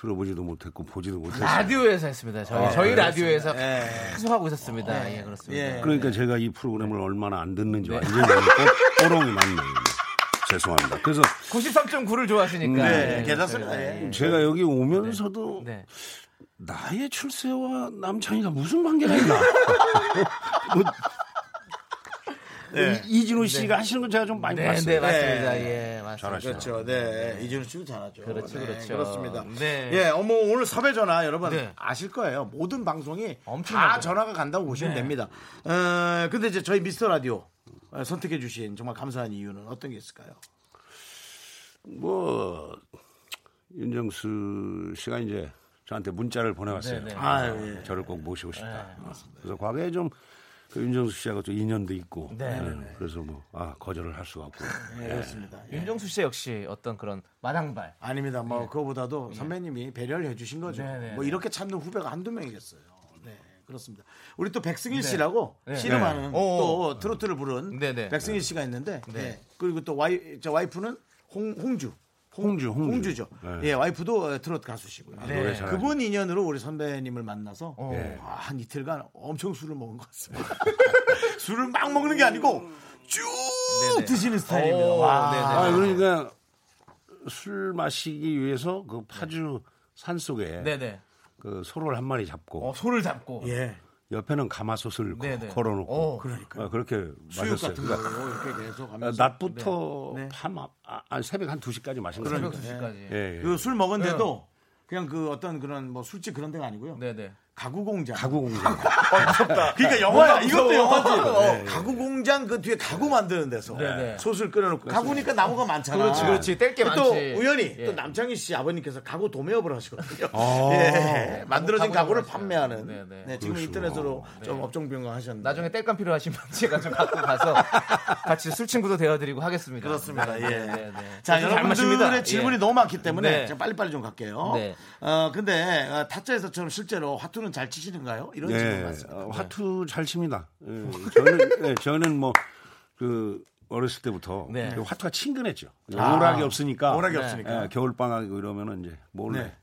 들어보지도 못했고 보지도 못했어요. 라디오에서 했습니다. 저희 저희 라디오에서 예. 계속 하고 있었습니다. 예, 그렇습니다. 예. 그러니까 제가 이 프로그램을 얼마나 안 듣는지 완전히 꼬- 꼬롱이 났네요. 죄송합니다. 그래서 93.9를 좋아하시니까. 네. 예, 괜찮습니다. 저희가. 예. 제가 여기 오면서도 네. 나의 출세와 남창이가 무슨 관계가 있나? 뭐, 네. 이- 이진호 씨가 하시는 건 제가 좀 많이 네, 봤어요. 네, 맞습니다. 예, 맞습니다. 잘하시죠. 그렇죠. 네. 이준호 씨도 잘하죠. 그렇죠, 네, 그렇죠. 그렇습니다. 네. 예, 어머, 오늘 섭외 전화 여러분 네. 아실 거예요. 모든 방송이 다 엄청나죠. 전화가 간다고 보시면 네. 됩니다. 어, 근데 이제 저희 미스터 라디오 어, 선택해 주신 정말 감사한 이유는 어떤 게 있을까요? 뭐 윤정수 씨가 이제 저한테 문자를 보내왔어요. 네, 네. 아유, 예. 저를 꼭 모시고 싶다. 그래서 과거에 좀 그 윤정수 씨하고 또 인연도 있고 네. 네, 그래서 뭐 아 거절을 할 수가 없고 네, 그렇습니다. 예. 윤정수 씨 역시 어떤 그런 마당발. 아닙니다. 뭐 그거보다도 선배님이 배려를 해주신 거죠. 네, 네, 뭐 네. 이렇게 찾는 후배가 한두 명이겠어요. 네, 그렇습니다. 우리 또 백승일 씨라고 네. 씨름하는 네. 오. 또 트로트를 부른 네, 네. 백승일 씨가 있는데 네. 네. 그리고 또 와이 저 와이프는 홍, 홍주. 홍주 홍주 죠 네. 예, 와이프도 트로트 가수시고요. 네. 노래 잘하죠. 그분 인연으로 우리 선배님을 만나서 네. 아, 한 이틀간 엄청 술을 먹은 것 같습니다. 술을 막 먹는 게 아니고 쭉 네네. 드시는 스타일입니다. 오, 와. 아 그러니까 술 마시기 위해서 그 파주 산 속에 네네. 그 소를 한 마리 잡고 어, 소를 잡고. 예. 옆에는 가마솥을 거- 네네. 걸어놓고 오, 그러니까. 아, 그렇게 마셨어요. 같은 그러니까 거 이렇게 계속 아, 하면서 낮부터 네. 밤 아, 아, 새벽 한 2시까지 마신 거예요. 새벽 2시까지. 예, 예. 그술 먹은데도 그냥 그 어떤 그런 뭐 술집 그런 데가 아니고요. 네네. 가구 공장. 가구 공장. 그러니까 영화야. 이것도 영화지. 네. 가구 공장 그 뒤에 가구 만드는 데서 네네. 솥을 끓여놓고 가구니까 나무가 많잖아. 그렇지, 그렇지. 뗄게 또 많지. 우연히 예. 또 남창희 씨 아버님께서 가구 도매업을 하시거든요. 아. 예. 만들어진 가구 가구를 하시죠. 판매하는. 네네. 네, 지금 인터넷으로 좀 업종 변경하셨는데. 나중에 뗄감 필요하시면 제가 좀 갖고 가서 같이 술 친구도 되어드리고 하겠습니다. 그렇습니다. 네, 예. 네, 네, 네. 자. 여러분들의 질문이 예. 너무 많기 때문에 네. 제가 빨리빨리 좀 갈게요. 네. 어, 근데 어, 타짜에서처럼 실제로 화투는 잘 치시는가요? 이런 질문 네, 많습니다. 어, 화투 잘 칩니다. 예, 저는 예, 저는 뭐그 어렸을 때부터 네. 그 화투가 친근했죠. 아, 오락이 없으니까. 오락이 네. 없으니까. 예, 겨울 방학이고 이러면은 이제 몰래 네.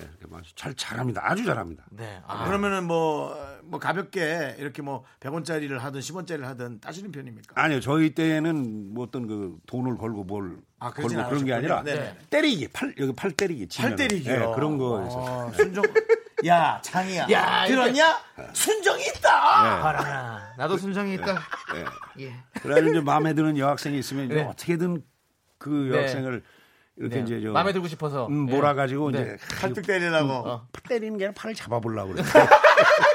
예, 잘 잘합니다. 아주 잘합니다. 네. 아, 그러면은 뭐, 뭐 가볍게 이렇게 뭐 100원짜리를 하든 10원짜리를 하든 따지는 편입니까? 아니요, 저희 때는 뭐 어떤 그 돈을 걸고 뭘 아, 걸고 그런 게 않으셨군요. 아니라 네네. 때리기, 팔 여기 팔 때리기, 팔 치면은. 때리기요. 예, 그런 거에서. 어, 순정. 야, 창이야. 야, 들었냐? 순정이 있다. 예. 봐라. 나도 순정이 있다. 예. 예. 그래가지고 이제 마음에 드는 여학생이 있으면 이제 네. 어떻게든 그 네. 여학생을 이렇게 네. 이제 저 마음에 들고 싶어서. 음, 예. 몰아가지고 네. 이제 팔뚝 때리려고. 어. 팔 때리는 게 아니라 팔을 잡아보려고 그래.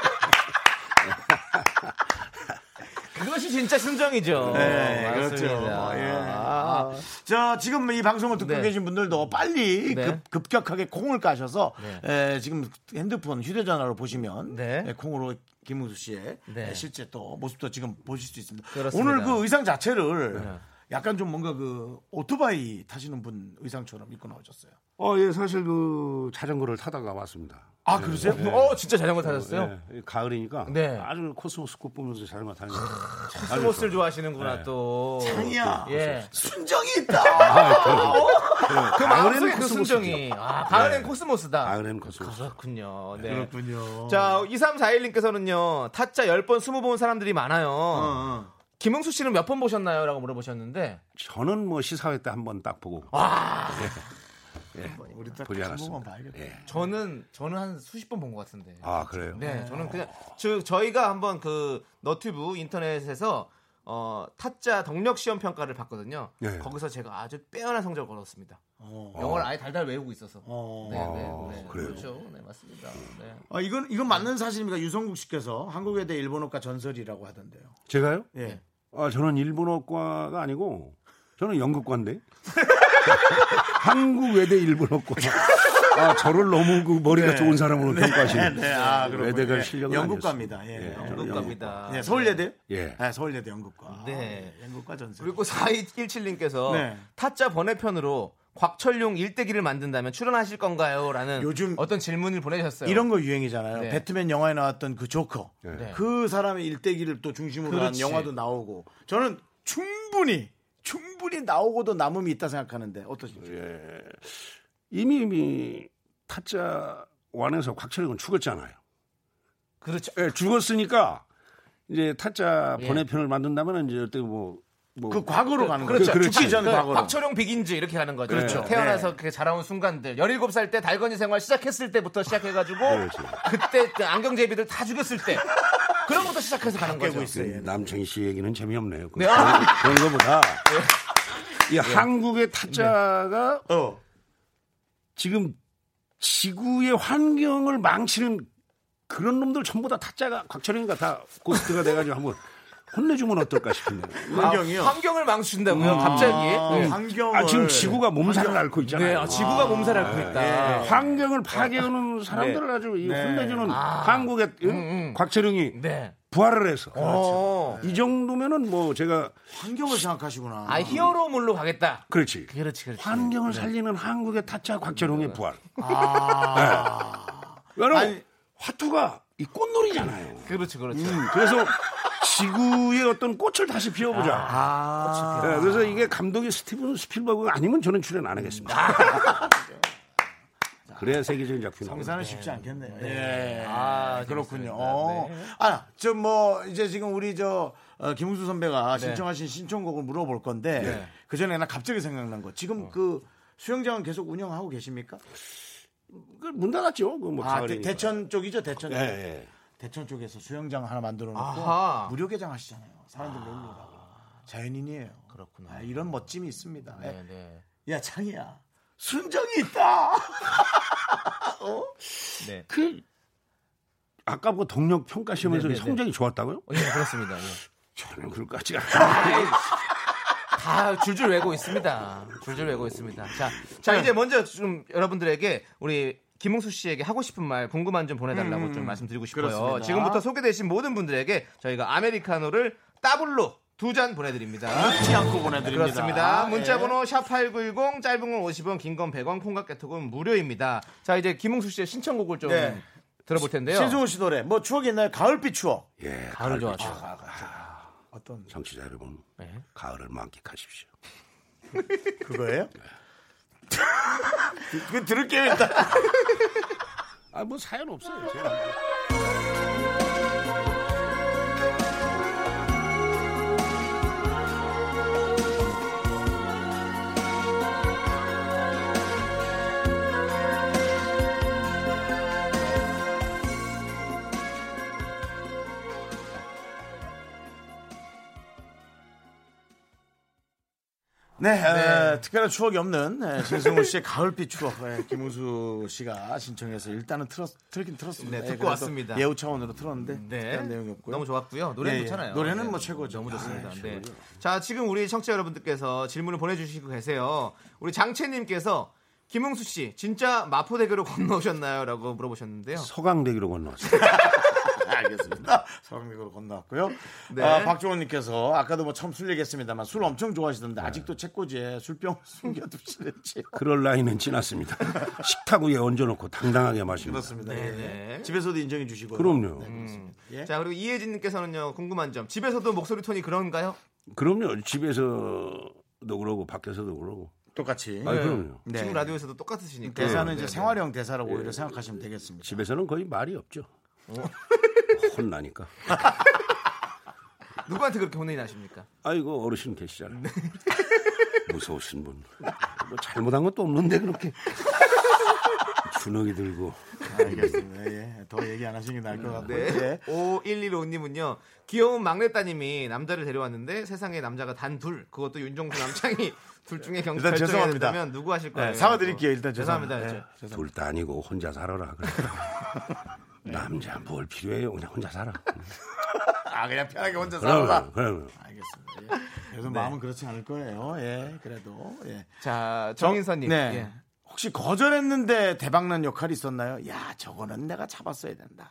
것이 진짜 순정이죠. 네, 맞습니다. 그렇죠. 예. 아, 저 지금 이 방송을 듣고 네. 계신 분들도 빨리 네. 급, 급격하게 콩을 까셔서 네. 에, 지금 핸드폰 휴대전화로 보시면 네. 에, 콩으로 김우수 씨의 네. 에, 실제 또 모습도 지금 보실 수 있습니다. 그렇습니다. 오늘 그 의상 자체를 네. 약간 좀 뭔가 그 오토바이 타시는 분 의상처럼 입고 나오셨어요. 어, 예, 사실 그 자전거를 타다가 왔습니다. 아 그러세요? 어, 진짜 자전거 타셨어요? 예, 가을이니까 네. 아주 코스모스 꽃 보면서 자전거 타는 거. 코스모스를 좋아하시는구나 네. 또. 창이야. 예. 순정이 있다. 그 마음속에 그 순정이. 아, 가을엔 코스모스다. 가을엔 코스모스. 그렇군요. 네. 그렇군요. 자, 2341님께서는요, 타짜 10번, 20번 본 사람들이 많아요. 어, 어. 김흥수 씨는 몇 번 보셨나요? 라고 물어보셨는데. 저는 뭐 시사회 때 한 번 딱 보고. 와, 우리 보지 딱한 않았습니다. 봐야겠다. 예. 저는, 저는 한 수십 번 본 것 같은데. 아, 그래요? 네, 저는 그냥, 저, 저희가 한번 그, 너튜브 인터넷에서, 어, 타짜 덕력 시험 평가를 봤거든요. 네. 거기서 제가 아주 빼어난 성적을 거뒀습니다. 어. 영어를 아예 달달 외우고 있어서. 어. 네, 네, 네. 그래요? 그렇죠. 네, 맞습니다. 네. 아, 이건 이건 맞는 사실입니까? 유성국 씨께서 한국외대 일본어과 전설이라고 하던데요. 제가요? 예. 아, 저는 일본어과가 아니고 저는 연극과인데. 한국 외대 일본어과. 아, 저를 너무 그 머리가 좋은 사람으로 평가하시는. 네, 아, 그렇군요. 외대가 예. 실력은 연극과입니다. 예, 예, 연극과입니다. 네, 서울예대? 예. 네, 서울예대 연극과. 네. 아, 연극과 전설. 그리고 4217님께서 네. 타짜 번외편으로 곽철용 일대기를 만든다면 출연하실 건가요? 라는 요즘 어떤 질문을 보내셨어요. 이런 거 유행이잖아요. 네. 배트맨 영화에 나왔던 그 조커. 네. 그 사람의 일대기를 또 중심으로 그렇지. 한 영화도 나오고. 저는 충분히 충분히 나오고도 남음이 있다 생각하는데 어떠신지. 예. 이미 이미 타짜 완에서 곽철용은 죽었잖아요. 그렇죠. 예, 죽었으니까 이제 타짜 예. 번외편을 만든다면 이제 어때 뭐, 뭐그 과거로 가는 그렇죠. 거죠. 그렇지. 죽기 전그 과거로. 곽철용 비긴즈 이렇게 가는 거죠. 그렇죠. 태어나서 네. 그 자라온 순간들. 17살 때 달건이 생활 시작했을 때부터 시작해 가지고 그렇지. 그때 그 안경제비들 다 죽였을 때 그런 것부터 시작해서 가는 거죠. 그 남창희 씨 얘기는 재미없네요. 그- 네. 아. 그런 거보다 이 한국의 타짜가 어. 지금 지구의 환경을 망치는 그런 놈들 전부 다 타짜가 곽철영이가 다 고스트가 돼가지고 한번 혼내주면 어떨까 싶은데. 환경이요. 아, 환경을 망치신다고요? 갑자기? 네. 환경을 아, 지금 지구가 몸살을 앓고 있잖아요. 네, 아, 지구가 몸살을 앓고 있다. 네. 환경을 파괴하는 사람들을 아주 이 혼내주는 한국의 응? 곽철용이 네. 부활을 해서 어. 이 정도면은 뭐 제가 환경을 생각하시구나. 아, 히어로물로 가겠다. 그렇지 그렇지, 그렇지. 환경을 살리는 한국의 타짜 곽철용의 부활. 아. 여러분 아니- 화투가 이 꽃놀이잖아요. 그렇지, 그렇지. 음, 그래서 지구의 어떤 꽃을 다시 피워보자. 아. 네, 그래서 이게 감독이 스티븐 스필버그 아니면 저는 출연 안 하겠습니다. 그래야 세계적인 작품이 나옵니다. 성사는 쉽지 않겠네요. 예. 아, 그렇군요. 재밌습니다. 어. 네. 아, 저 뭐 이제 지금 우리 저 어, 김웅수 네. 선배가 신청하신 신청곡을 물어볼 건데 그 전에 나 갑자기 생각난 거. 어. 지금 그 수영장은 계속 운영하고 계십니까? 그문 닫았죠. 그 뭐 아, 가을이니까. 대, 천 쪽이죠, 대천. 예, 예. 대천 쪽에서 수영장 하나 만들어 놓고 아하. 무료 개장 하시잖아요. 사람들 놀러 오라고. 자연인이에요. 그렇구나. 아, 이런 멋짐이 있습니다. 예. 네, 네. 야, 창이야. 순정이 있다. 네. 그 아까 그 동력 평가 시험에서 네, 네, 네. 성적이 좋았다고요? 예, 그렇습니다. 예. 저는 그럴 것 같지가 않아요. 다 줄줄 외고 있습니다. 줄줄 외고 있습니다. 자, 자 이제 먼저 좀 여러분들에게 우리 김웅수 씨에게 하고 싶은 말, 궁금한 점 보내달라고 좀 말씀드리고 싶어요. 그렇습니다. 지금부터 소개되신 모든 분들에게 저희가 아메리카노를 더블로 두 잔 보내드립니다. 잊지 않고 보내드립니다. 그렇습니다. 예. 문자번호 샵8910 짧은 건 50원, 긴 건 100원, 콩과 깨톡은 무료입니다. 자 이제 김응수 씨의 신청곡을 좀 네. 들어볼 텐데요. 신승훈 씨 노래 뭐 추억이 있나요? 가을빛 추억. 예, 가을 가을 좋았죠. 어떤 청취자 여러분, 네. 가을을 만끽하십시오. 그거예요? 그 들을게요 일단. 아, 뭐 사연 없어요. 제가. 네, 에, 특별한 추억이 없는 에, 신승훈 씨의 가을빛 추억. 에, 김우수 씨가 신청해서 일단은 틀었, 틀긴 틀었습니다. 네, 예, 듣고 왔습니다. 예우 차원으로 틀었는데 네. 특별한 내용이 없고요. 너무 좋았고요. 노래는 예, 예. 좋잖아요. 노래는 네. 뭐 최고죠. 너무 좋습니다. 아, 네. 자, 지금 우리 청취자 여러분들께서 질문을 보내주시고 계세요. 우리 장채님께서 김웅수 씨 진짜 마포대교로 건너오셨나요?라고 물어보셨는데요. 서강대기로 건너왔어요. 알겠습니다. 서강대교로 건너왔고요. 네. 아, 박종원님께서 아까도 뭐 처음 술 얘기했습니다만 술 엄청 좋아하시던데 아직도 책꽂이에 술병 숨겨두시는지. 그럴 나이는 지났습니다. 식탁 위에 얹어놓고 당당하게 마십니다. 그렇습니다. 네, 예. 네. 집에서도 인정해 주시고요. 그럼요. 음. 예? 자, 그리고 이혜진님께서는요, 궁금한 점. 집에서도 목소리 톤이 그런가요? 그럼요. 집에서도 그러고 밖에서도 그러고. 똑같이. 아, 그럼요. 네. 지금 라디오에서도 똑같으시니까. 대사는 네, 이제 네. 생활형 대사라고 오히려 생각하시면 되겠습니다. 집에서는 거의 말이 없죠. 혼나니까. 누구한테 그렇게 혼내이 나십니까? 아이고 어르신 계시잖아요. 무서우신 분. 뭐 잘못한 것도 없는데 그렇게 주눅이 들고 알겠습니다. 예. 더 얘기 안 하시는 게 나을 것 같고요. 네. 예. 5115님은요, 귀여운 막내 따님이 남자를 데려왔는데 세상에 남자가 단 둘, 그것도 윤종수 남창이 둘 중에 경 일단 죄송합니다. 된다면 누구 하실 거예요? 네, 사과드릴게요. 일단 죄송합니다. 죄송합니다. 그렇죠. 예. 둘다 아니고 혼자 살아라. 그래. 남자 뭘 필요해요? 그냥 혼자 살아. 아 그냥 편하게 혼자 살아라. 그럼 알겠습니다. 예. 그래서 마음은 그렇지 않을 거예요. 예. 그래도 예. 자, 정인선님. 네. 예. 혹시 거절했는데 대박난 역할이 있었나요? 야, 저거는 내가 잡았어야 된다.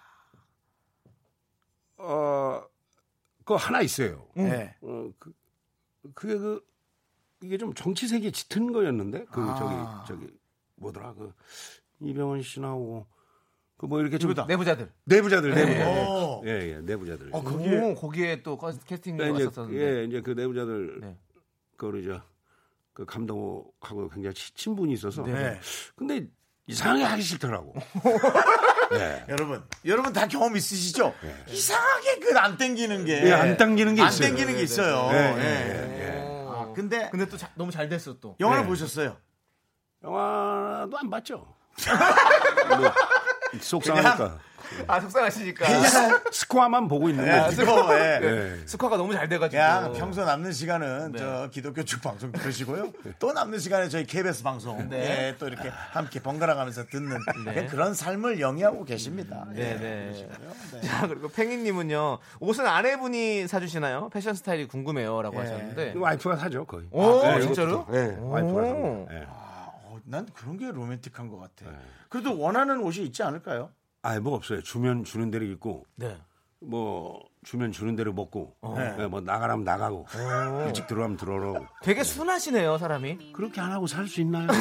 어, 그거 하나 있어요. 예. 어, 그, 그게 그, 이게 좀 정치색이 짙은 거였는데, 그, 아. 저기, 저기, 뭐더라, 그, 이병헌 씨 나오고, 그 뭐 이렇게 좀. 누구다? 내부자들. 내부자들, 내부자들. 오. 예, 예, 내부자들. 어, 거기에, 거기에 오, 거기에 또 커- 캐스팅 그러니까 이제, 왔었는데. 예, 이제 그 내부자들, 네. 그, 우리 저, 그 감독하고 굉장히 치- 친분이 있어서. 네. 근데 이상하게 하기 싫더라고. 네. 여러분, 여러분 다 경험 있으시죠? 이상하게 그 안 땡기는 게. 예, 안 당기는 게 안 있어요. 땡기는 게 있어요. 네, 예. 네, 오. 아, 근데 근데 또 자- 너무 잘 됐어 또. 영화를 네. 보셨어요? 영화도 안 봤죠. 뭐, 속상하니까. 아 속상하시니까. 그냥 스코어만 보고 있는 야, 거지. 스코어, 예. 예. 스코어가 너무 잘 돼가지고. 야, 평소 남는 시간은 네. 저 기독교 쪽 방송 들으시고요. 또 남는 시간에 저희 KBS 방송 네. 예, 또 이렇게 함께 번갈아 가면서 듣는 네. 그런 삶을 영위하고 계십니다. 예, 네네. 그러시고요. 네. 자 그리고 팽이님은요 옷은 아내분이 사주시나요? 패션 스타일이 궁금해요라고 예. 하셨는데. 와이프가 사죠 거의. 오 네, 진짜로? 네, 와이프가 오. 사요. 네. 어, 난 그런 게 로맨틱한 것 같아. 그래도 원하는 옷이 있지 않을까요? 아예 뭐 없어요. 주면 주는 대로 입고 네. 뭐 주면 주는 대로 먹고 네. 예, 뭐 나가라면 나가고 일찍 들어가면 들어오고 되게 순하시네요 사람이. 그렇게 안 하고 살 수 있나요?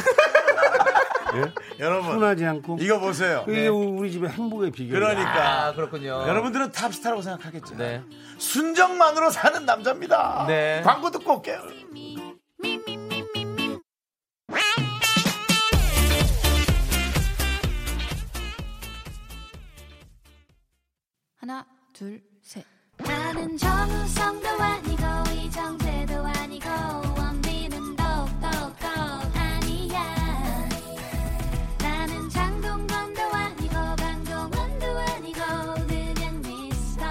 여러분, 순하지 않고 이거 보세요. 그게 우리 집의 행복의 비결. 그러니까. 아 그렇군요. 여러분들은 탑스타라고 생각하겠죠. 네. 순정만으로 사는 남자입니다. 네. 광고 듣고 올게요. 하나, 둘, 셋. 나는 정우성도 아니고 이정재도 아니고 원빈은 더욱더 아니야 나는 장동건도 아니고 강동원도 아니고 그냥 미스터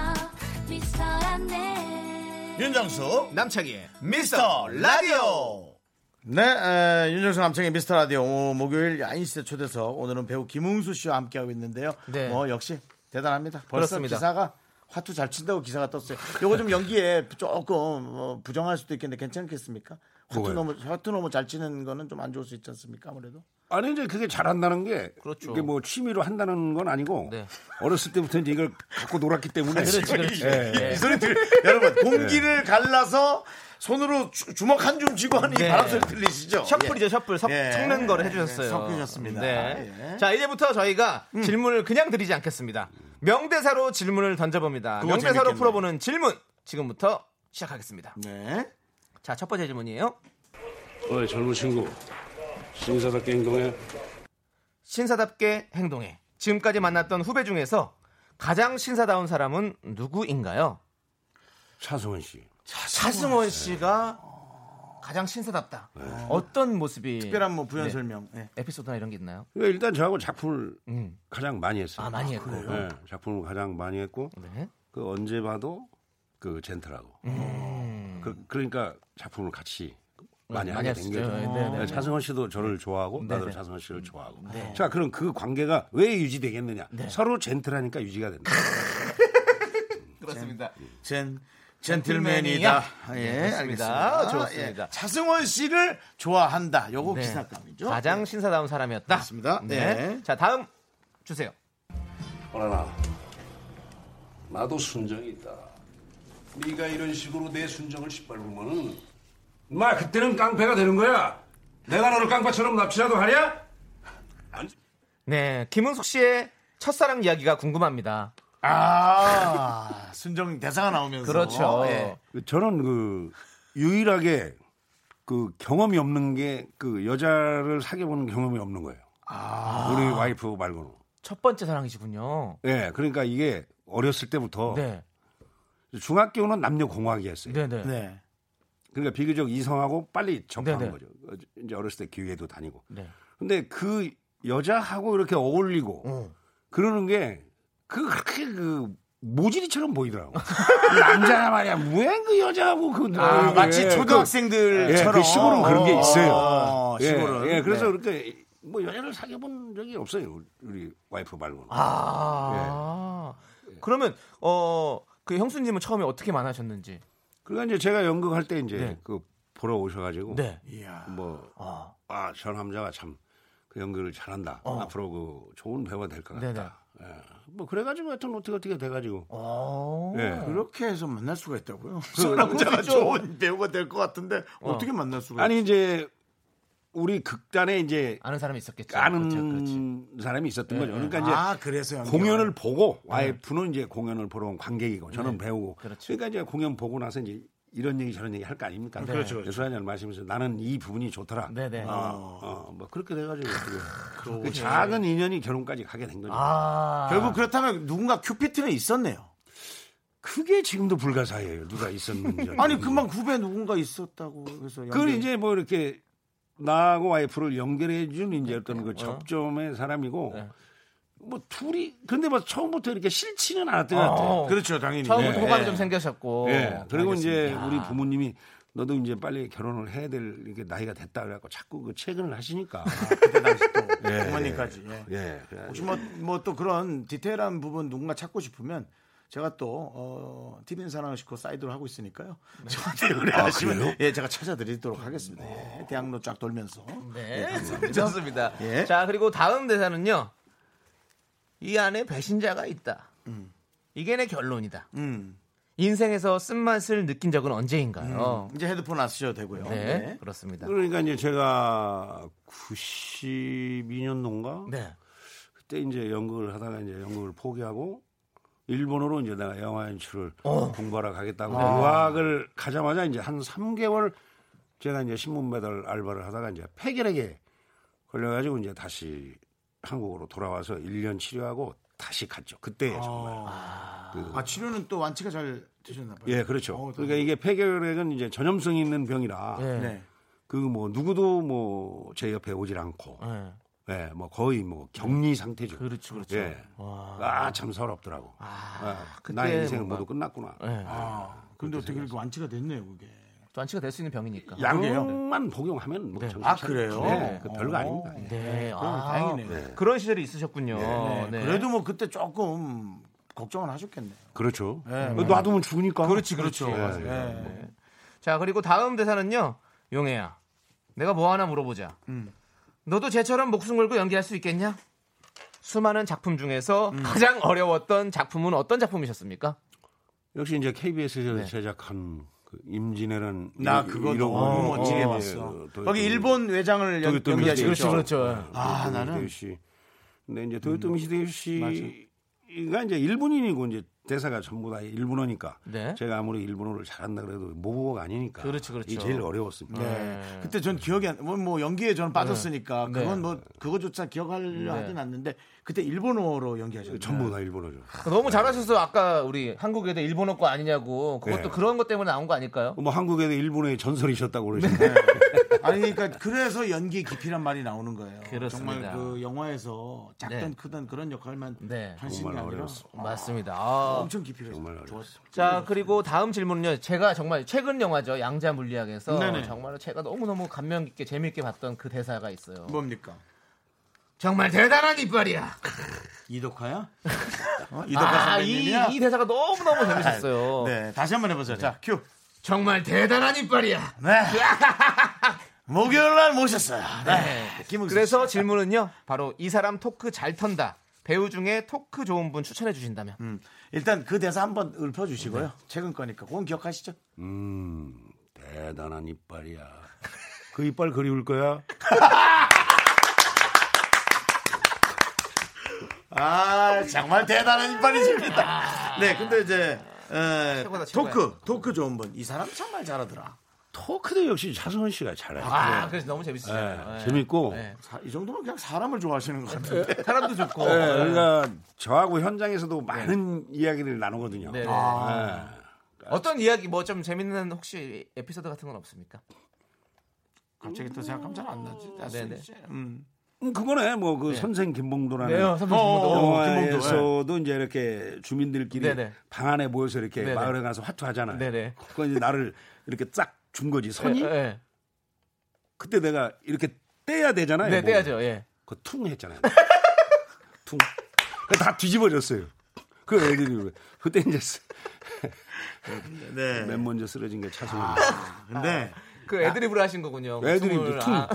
미스터란데 윤정수 남창희의 미스터 라디오. 네, 에, 윤정수 남창의 미스터 라디오 오, 목요일 야인시대 초대석 오늘은 배우 김웅수 씨와 함께하고 있는데요. 네. 뭐 역시 대단합니다. 벌써 그렇습니다. 기사가 화투 잘 친다고 기사가 떴어요. 요거 좀 연기에 조금 어, 부정할 수도 있겠는데 괜찮겠습니까? 뭐가요? 너무 화투 너무 잘 치는 거는 좀 안 좋을 수 있지 않습니까? 아무래도. 아니 이제 그게 잘한다는 게 그렇죠. 이게 뭐 취미로 한다는 건 아니고 네. 어렸을 때부터 이제 이걸 갖고 놀았기 때문에 그렇지, 그렇지. 예, 예. 이 소리 들 여러분 공기를 갈라서 손으로 주, 주먹 한 줌 쥐고 하는 네. 이 바람 소리 들리시죠? 셔플이죠, 셔플. 섞, 예. 는 거를 해주셨어요. 네, 섞으셨습니다. 네. 예. 음. 자, 이제부터 저희가 질문을 그냥 드리지 않겠습니다. 명대사로 질문을 던져봅니다. 명대사로 재밌겠네. 풀어보는 질문. 지금부터 시작하겠습니다. 네. 자, 첫 번째 질문이에요. 어이 젊은 친구 신사답게 행동해 신사답게 행동해. 지금까지 만났던 후배 중에서 가장 신사다운 사람은 누구인가요? 차승원 씨 차승원 씨가 가장 신사답다. 어떤 모습이 특별한 뭐 부연 네. 설명. 예. 에피소드나 이런 게 있나요? 그러니까 일단 저하고 작품을 음. 가장 많이 했어요. 아, 많이 했고. 네, 작품을 가장 많이 했고 네. 그 언제 봐도 그 젠틀하고 그, 그러니까 작품을 같이 많이 음. 하게 된. 거죠. 네, 네, 네. 차승원 씨도 저를 좋아하고 나도 네. 차승원 씨를 좋아하고. 자, 그럼 그 관계가 왜 유지되겠느냐? 서로 젠틀하니까 유지가 된다. 그렇습니다. 젠 젠틀맨이다. 예, 네. 알겠습니다. 좋습니다. 예, 차승원 씨를 좋아한다. 요거 네. 기사감이죠. 가장 신사다운 사람이었다. 그렇습니다. 네. 네. 자, 다음 주세요. 어라나 나도 순정이 있다. 네가 이런 식으로 내 순정을 짓밟으면은 마 그때는 깡패가 되는 거야. 내가 너를 깡패처럼 납치라도 하냐? 네, 김은숙 씨의 첫사랑 이야기가 궁금합니다. 아, 순정 대사가 나오면서. 그렇죠. 예. 저는 그 유일하게 그 경험이 없는 게 그 여자를 사귀어보는 경험이 없는 거예요. 우리 와이프 말고는. 첫 번째 사랑이시군요. 예, 그러니까 이게 어렸을 때부터 네. 중학교는 남녀 공학이었어요. 네, 네. 네. 그러니까 비교적 이성하고 빨리 접하는 네네. 거죠. 어, 이제 어렸을 때 교회도 다니고. 네. 근데 그 여자하고 이렇게 어울리고 어. 그러는 게그 그렇게 그 모질이처럼 보이더라고. 남자야 말이야. 왜그 여자하고 그 아, 그, 마치 예, 초등학생들처럼. 그, 예, 그 시골은 그런 게 있어요. 어, 예, 시골은. 예, 그래서 네. 그렇게 뭐 여자를 사귀어 본 적이 없어요. 우리 와이프 말고는. 아. 그러면 어, 그 형수님은 처음에 어떻게 만나셨는지. 그러니까 이제 제가 연극할 때 이제 네. 그 보러 오셔가지고 네. 뭐 아. 아, 저 남자가 참 그 연기를 잘한다. 어. 앞으로 그 좋은 배우가 될 것 같다. 네네. 예. 뭐 그래가지고 하여튼 어떻게 어떻게 돼가지고. 어. 예. 그렇게 해서 만날 수가 있다고요? 그- 그 남자가. 좋은 배우가 될 것 같은데 어. 떻게 만날 수가 아니 이제 우리 극단에 이제 아는 사람이 있었겠죠. 아는 그렇죠, 그렇지. 사람이 있었던 네, 거죠. 네. 그러니까 이제 아, 그래서 공연을 보고 와이프는 이제 공연을 보러 온 관객이고 저는 배우고 그렇죠. 그러니까 이제 공연 보고 나서 이제 이런 얘기 저런 얘기 할 거 아닙니까? 네. 그렇죠, 그렇죠. 예술하냐를 말씀에서 나는 이 부분이 좋더라. 네네. 어, 어, 뭐 그렇게 돼가지고 어떻게 그 작은 인연이 결혼까지 가게 된 거죠. 아. 결국 그렇다면 누군가 큐피트는 있었네요. 그게 지금도 불가사예요. 누가 있었는지. 아니 금방 후배 누군가 있었다고 그래서 그걸 이제 뭐 이렇게 나하고 와이프를 연결해 준 이제 어떤 그 접점의 사람이고 네. 뭐 둘이 근데 뭐 처음부터 이렇게 싫지는 않았던 것 같아요. 어. 그렇죠, 당연히. 처음부터 예. 호감이 좀 생기셨고. 예. 그리고 이제 알겠습니다. 우리 부모님이 너도 이제 빨리 결혼을 해야 될 이게 나이가 됐다 그래갖고 자꾸 그 채근을 하시니까. 그때 당시 또 예, 어머니까지. 예. 예. 혹시 뭐뭐 또 그런 디테일한 부분 누군가 찾고 싶으면 제가 또 어, TV는 사랑을 싣고 사이드를 하고 있으니까요. 저한테 의뢰하시면 예, 제가 찾아드리도록 하겠습니다. 예, 대학로 쫙 돌면서. 네, 좋습니다. 예. 자, 그리고 다음 대사는요. 이 안에 배신자가 있다. 이게 내 결론이다. 음. 인생에서 쓴맛을 느낀 적은 언제인가요? 이제 헤드폰 안 쓰셔도 되고요. 네, 네. 그렇습니다. 그러니까 이제 제가 92년도인가 네. 그때 이제 연극을 하다가 이제 연극을 포기하고 일본으로 이제 내가 영화 연출을 어. 공부하러 가겠다고 아. 유학을 가자마자 이제 한 3개월 제가 이제 신문 배달 알바를 하다가 이제 폐결핵에 걸려가지고 이제 다시 한국으로 돌아와서 1년 치료하고 다시 갔죠. 그때 정말. 그- 아, 치료는 또 완치가 잘 되셨나 봐요. 예, 그렇죠. 어, 그러니까 이게 폐결핵은 이제 전염성이 있는 병이라 네. 네. 그뭐 누구도 뭐 제 옆에 오질 않고 네. 예, 뭐 거의 뭐 격리 상태죠. 그렇죠, 그렇죠. 예. 와. 아, 참 서럽더라고. 아, 아, 그때 나의 인생은 모두 끝났구나. 네. 아, 근데 어떻게 이렇게 완치가 됐네요, 그게. 완치가 될 수 있는 병이니까. 약만 복용하면 뭐 네. 정신 아. 그래요? 네, 그 별거 어. 아닙니다. 네. 그럼 아, 다행이네요. 그런 시절이 있으셨군요. 네. 네. 그래도 뭐 그때 조금 걱정은 하셨겠네요. 그렇죠. 네. 놔두면 죽으니까. 그렇지, 그렇죠. 예, 맞아요. 예. 네. 자, 그리고 다음 대사는요. 용혜야. 내가 뭐 하나 물어보자. 음. 너도 쟤처럼 목숨 걸고 연기할 수 있겠냐? 수많은 작품 중에서 음. 가장 어려웠던 작품은 어떤 작품이셨습니까? 역시 이제 KBS에서 네. 제작한 그 임진왜란 나 이- 그거 너무 거. 멋지게 어, 봤어. 예, 도- 거기 도- 일본 외장을 연- 도요토미 연기하시죠. 히데요시. 그렇죠, 그렇죠. 아, 도요토미 나는-. 근데 이제 도요토미 히데요시 가 이제 일본인이고 이제 대사가 전부 다 일본어니까 네. 제가 아무리 일본어를 잘한다 그래도 모국어가 아니니까 그렇죠, 그렇죠. 이게 제일 어려웠습니다. 네. 그때 전 기억이 안, 뭐, 뭐 연기에 저는 빠졌으니까 네. 그건 뭐 그거조차 기억하려 네. 하진 않는데 그때 일본어로 연기하셨어요. 전부 다 일본어죠. 너무 잘하셔서 아까 우리 한국에도 일본어 거 아니냐고 그것도 네. 그런 것 때문에 나온 거 아닐까요? 뭐 한국에도 일본의 전설이셨다고 그러시는데 아니 그러니까 그래서 연기 깊이란 말이 나오는 거예요. 그렇습니다. 정말 그 영화에서 작든 네. 크든 그런 역할만 네. 하시는 게 아니라 어려웠어. 맞습니다. 아. 엄청 깊이가 정말 있어요. 어려웠어. 자 그리고 다음 질문은요. 제가 정말 최근 영화죠. 양자 물리학에서 네네. 정말 제가 너무 너무 감명 깊게 재미있게 봤던 그 대사가 있어요. 뭡니까? 정말 대단한 이빨이야. 이덕화야? 어? 이덕화 아, 이, 선배님이야? 이 대사가 너무 너무 재밌었어요. 네, 다시 한번 해보세요. 자, 큐. 정말 대단한 이빨이야. 네. 목요일 날 모셨어요. 네. 씨. 그래서 질문은요. 바로 이 사람 토크 잘 턴다. 배우 중에 토크 좋은 분 추천해 주신다면. 음, 일단 그 대사 한번 읊어 주시고요. 최근 거니까. 그건 기억하시죠? 음 대단한 이빨이야. 그 이빨 그리울 거야? 아, 정말 대단한 이빨이십니다. 네, 근데 이제, 에, 최고다, 최고야. 토크, 토크 좋은 분. 이 사람 정말 잘하더라. 토크도 역시 차승원 씨가 잘해요. 아, 그래서 너무 재밌으시죠. 네, 재밌고 네. 사- 이 정도면 그냥 사람을 좋아하시는 것 같은데. 사람도 좋고. 네, 그러니까 저하고 현장에서도 많은 이야기를 나누거든요. 네, 네. 네. 어떤 이야기 뭐 좀 재밌는 혹시 에피소드 같은 건 없습니까? 갑자기 또 생각하면 잘 안 나지. 아, 네네. 음. 음, 그거네 뭐 그 선생 김봉도라는 선생님. 어, 어, 영화에서도 이제 이렇게 주민들끼리 네네. 방 안에 모여서 이렇게 네네. 마을에 가서 화투하잖아요. 네네. 그거 이제 나를 이렇게 쫙 준 거지 선이. 네, 그때 내가 이렇게 떼야 되잖아요. 네, 뭐. 떼야죠. 예. 그거 퉁 했잖아요. 퉁. 다 뒤집어졌어요. 그 애들이 그때 이제 쓰- 네. 맨 먼저 쓰러진 게 차승원. 근데, 그 애드립으로 하신 거군요. 애드립 춤을. 퉁. 아,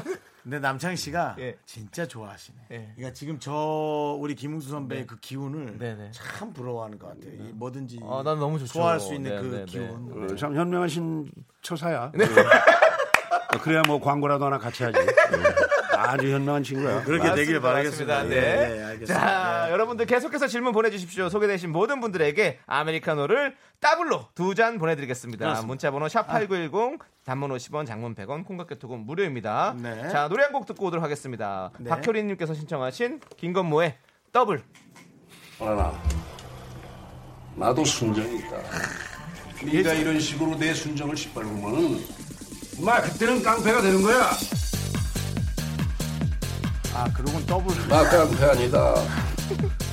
근데 남창희 씨가 예. 진짜 좋아하시네. 예. 그러니까 지금 저 우리 김웅수 선배의 그 기운을 네네. 참 부러워하는 것 같아요. 이 뭐든지 아, 난 너무 좋죠. 소화할 수 있는 네, 그 네, 네. 기운. 어, 참 현명하신 처사야. 네. 어, 그래야 뭐 광고라도 하나 같이 하지. 네. 아주 현명한 친구야. 그렇게 되길 바라겠습니다. 예, 네. 예, 알겠습니다. 자, 여러분들 계속해서 질문 보내주십시오. 소개되신 모든 분들에게 아메리카노를 더블로 두 잔 보내드리겠습니다. 문자번호 샵8910, 단문 50원, 장문 100원, 콩과 깨톡은 무료입니다. 네. 자, 노래 한 곡 듣고 오도록 하겠습니다. 네. 박효린님께서 신청하신 김건모의 더블. 하나. 나도 순정이 있다. 네가 이런 식으로 내 순정을 짓밟으면은 마 그때는 깡패가 되는 거야. 아, 그러곤 더블. 나 깡패 아니다.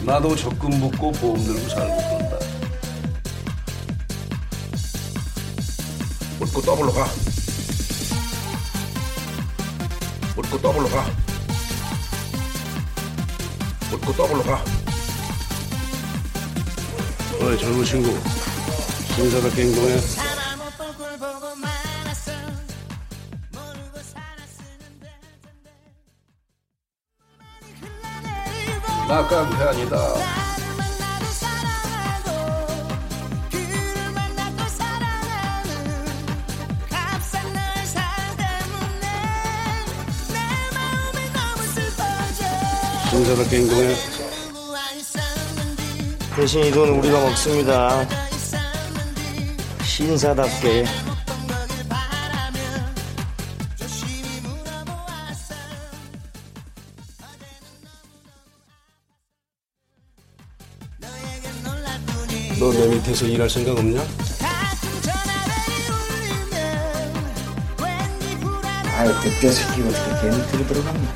나도 적금 묻고 보험 들고 살고 그런다. 묻고 더블로 가. 묻고 더블로 가. 묻고 더블로 가. 어이 젊은 친구 신사답게 행동해. 나 깡패 아니다. 신사답게 행동해. 대신 이 돈 우리가 먹습니다. 신사답게. 밑에서 일할 생각 없냐? 아이, 그때 새끼가 어떻게 걔 밑으로 들어갔냐.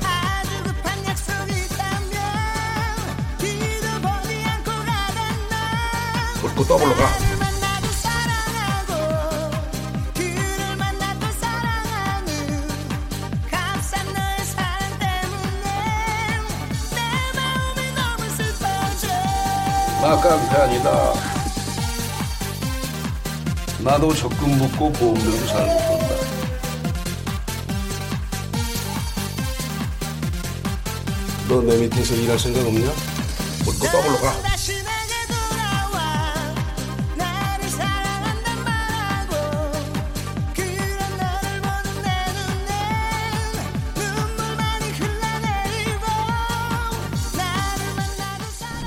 웃고 더블로 가. 나 깡패 아니다. 나도 적금 묻고 보험 들고 살고 그런다. 너 내 밑에서 일할 생각 없냐? 웃고 더블로 가.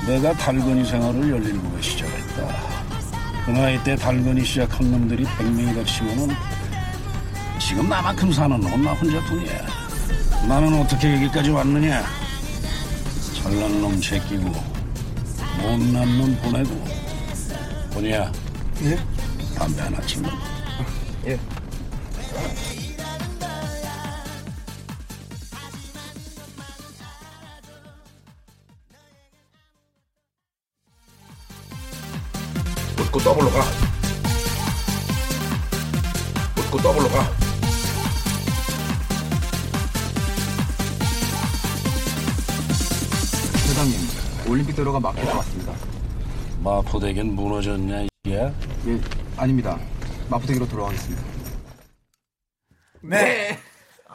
내가 달건이 생활을 17에 시작했다. 그 나이 때 달건이 시작한 놈들이 100명이다 치면은 지금 나만큼 사는 놈은 나 혼자뿐이야. 나는 어떻게 여기까지 왔느냐? 잘난 놈 제끼고 못난 놈 보내고 보냐? 예? 담배 하나 치면 더블로 가. 묻고 더블로 가. 회장님, 올림픽 도로가 막힐 것 같습니다. 마포대교는 무너졌냐 이게? 예, 아닙니다. 마포대교로 돌아가겠습니다. 네.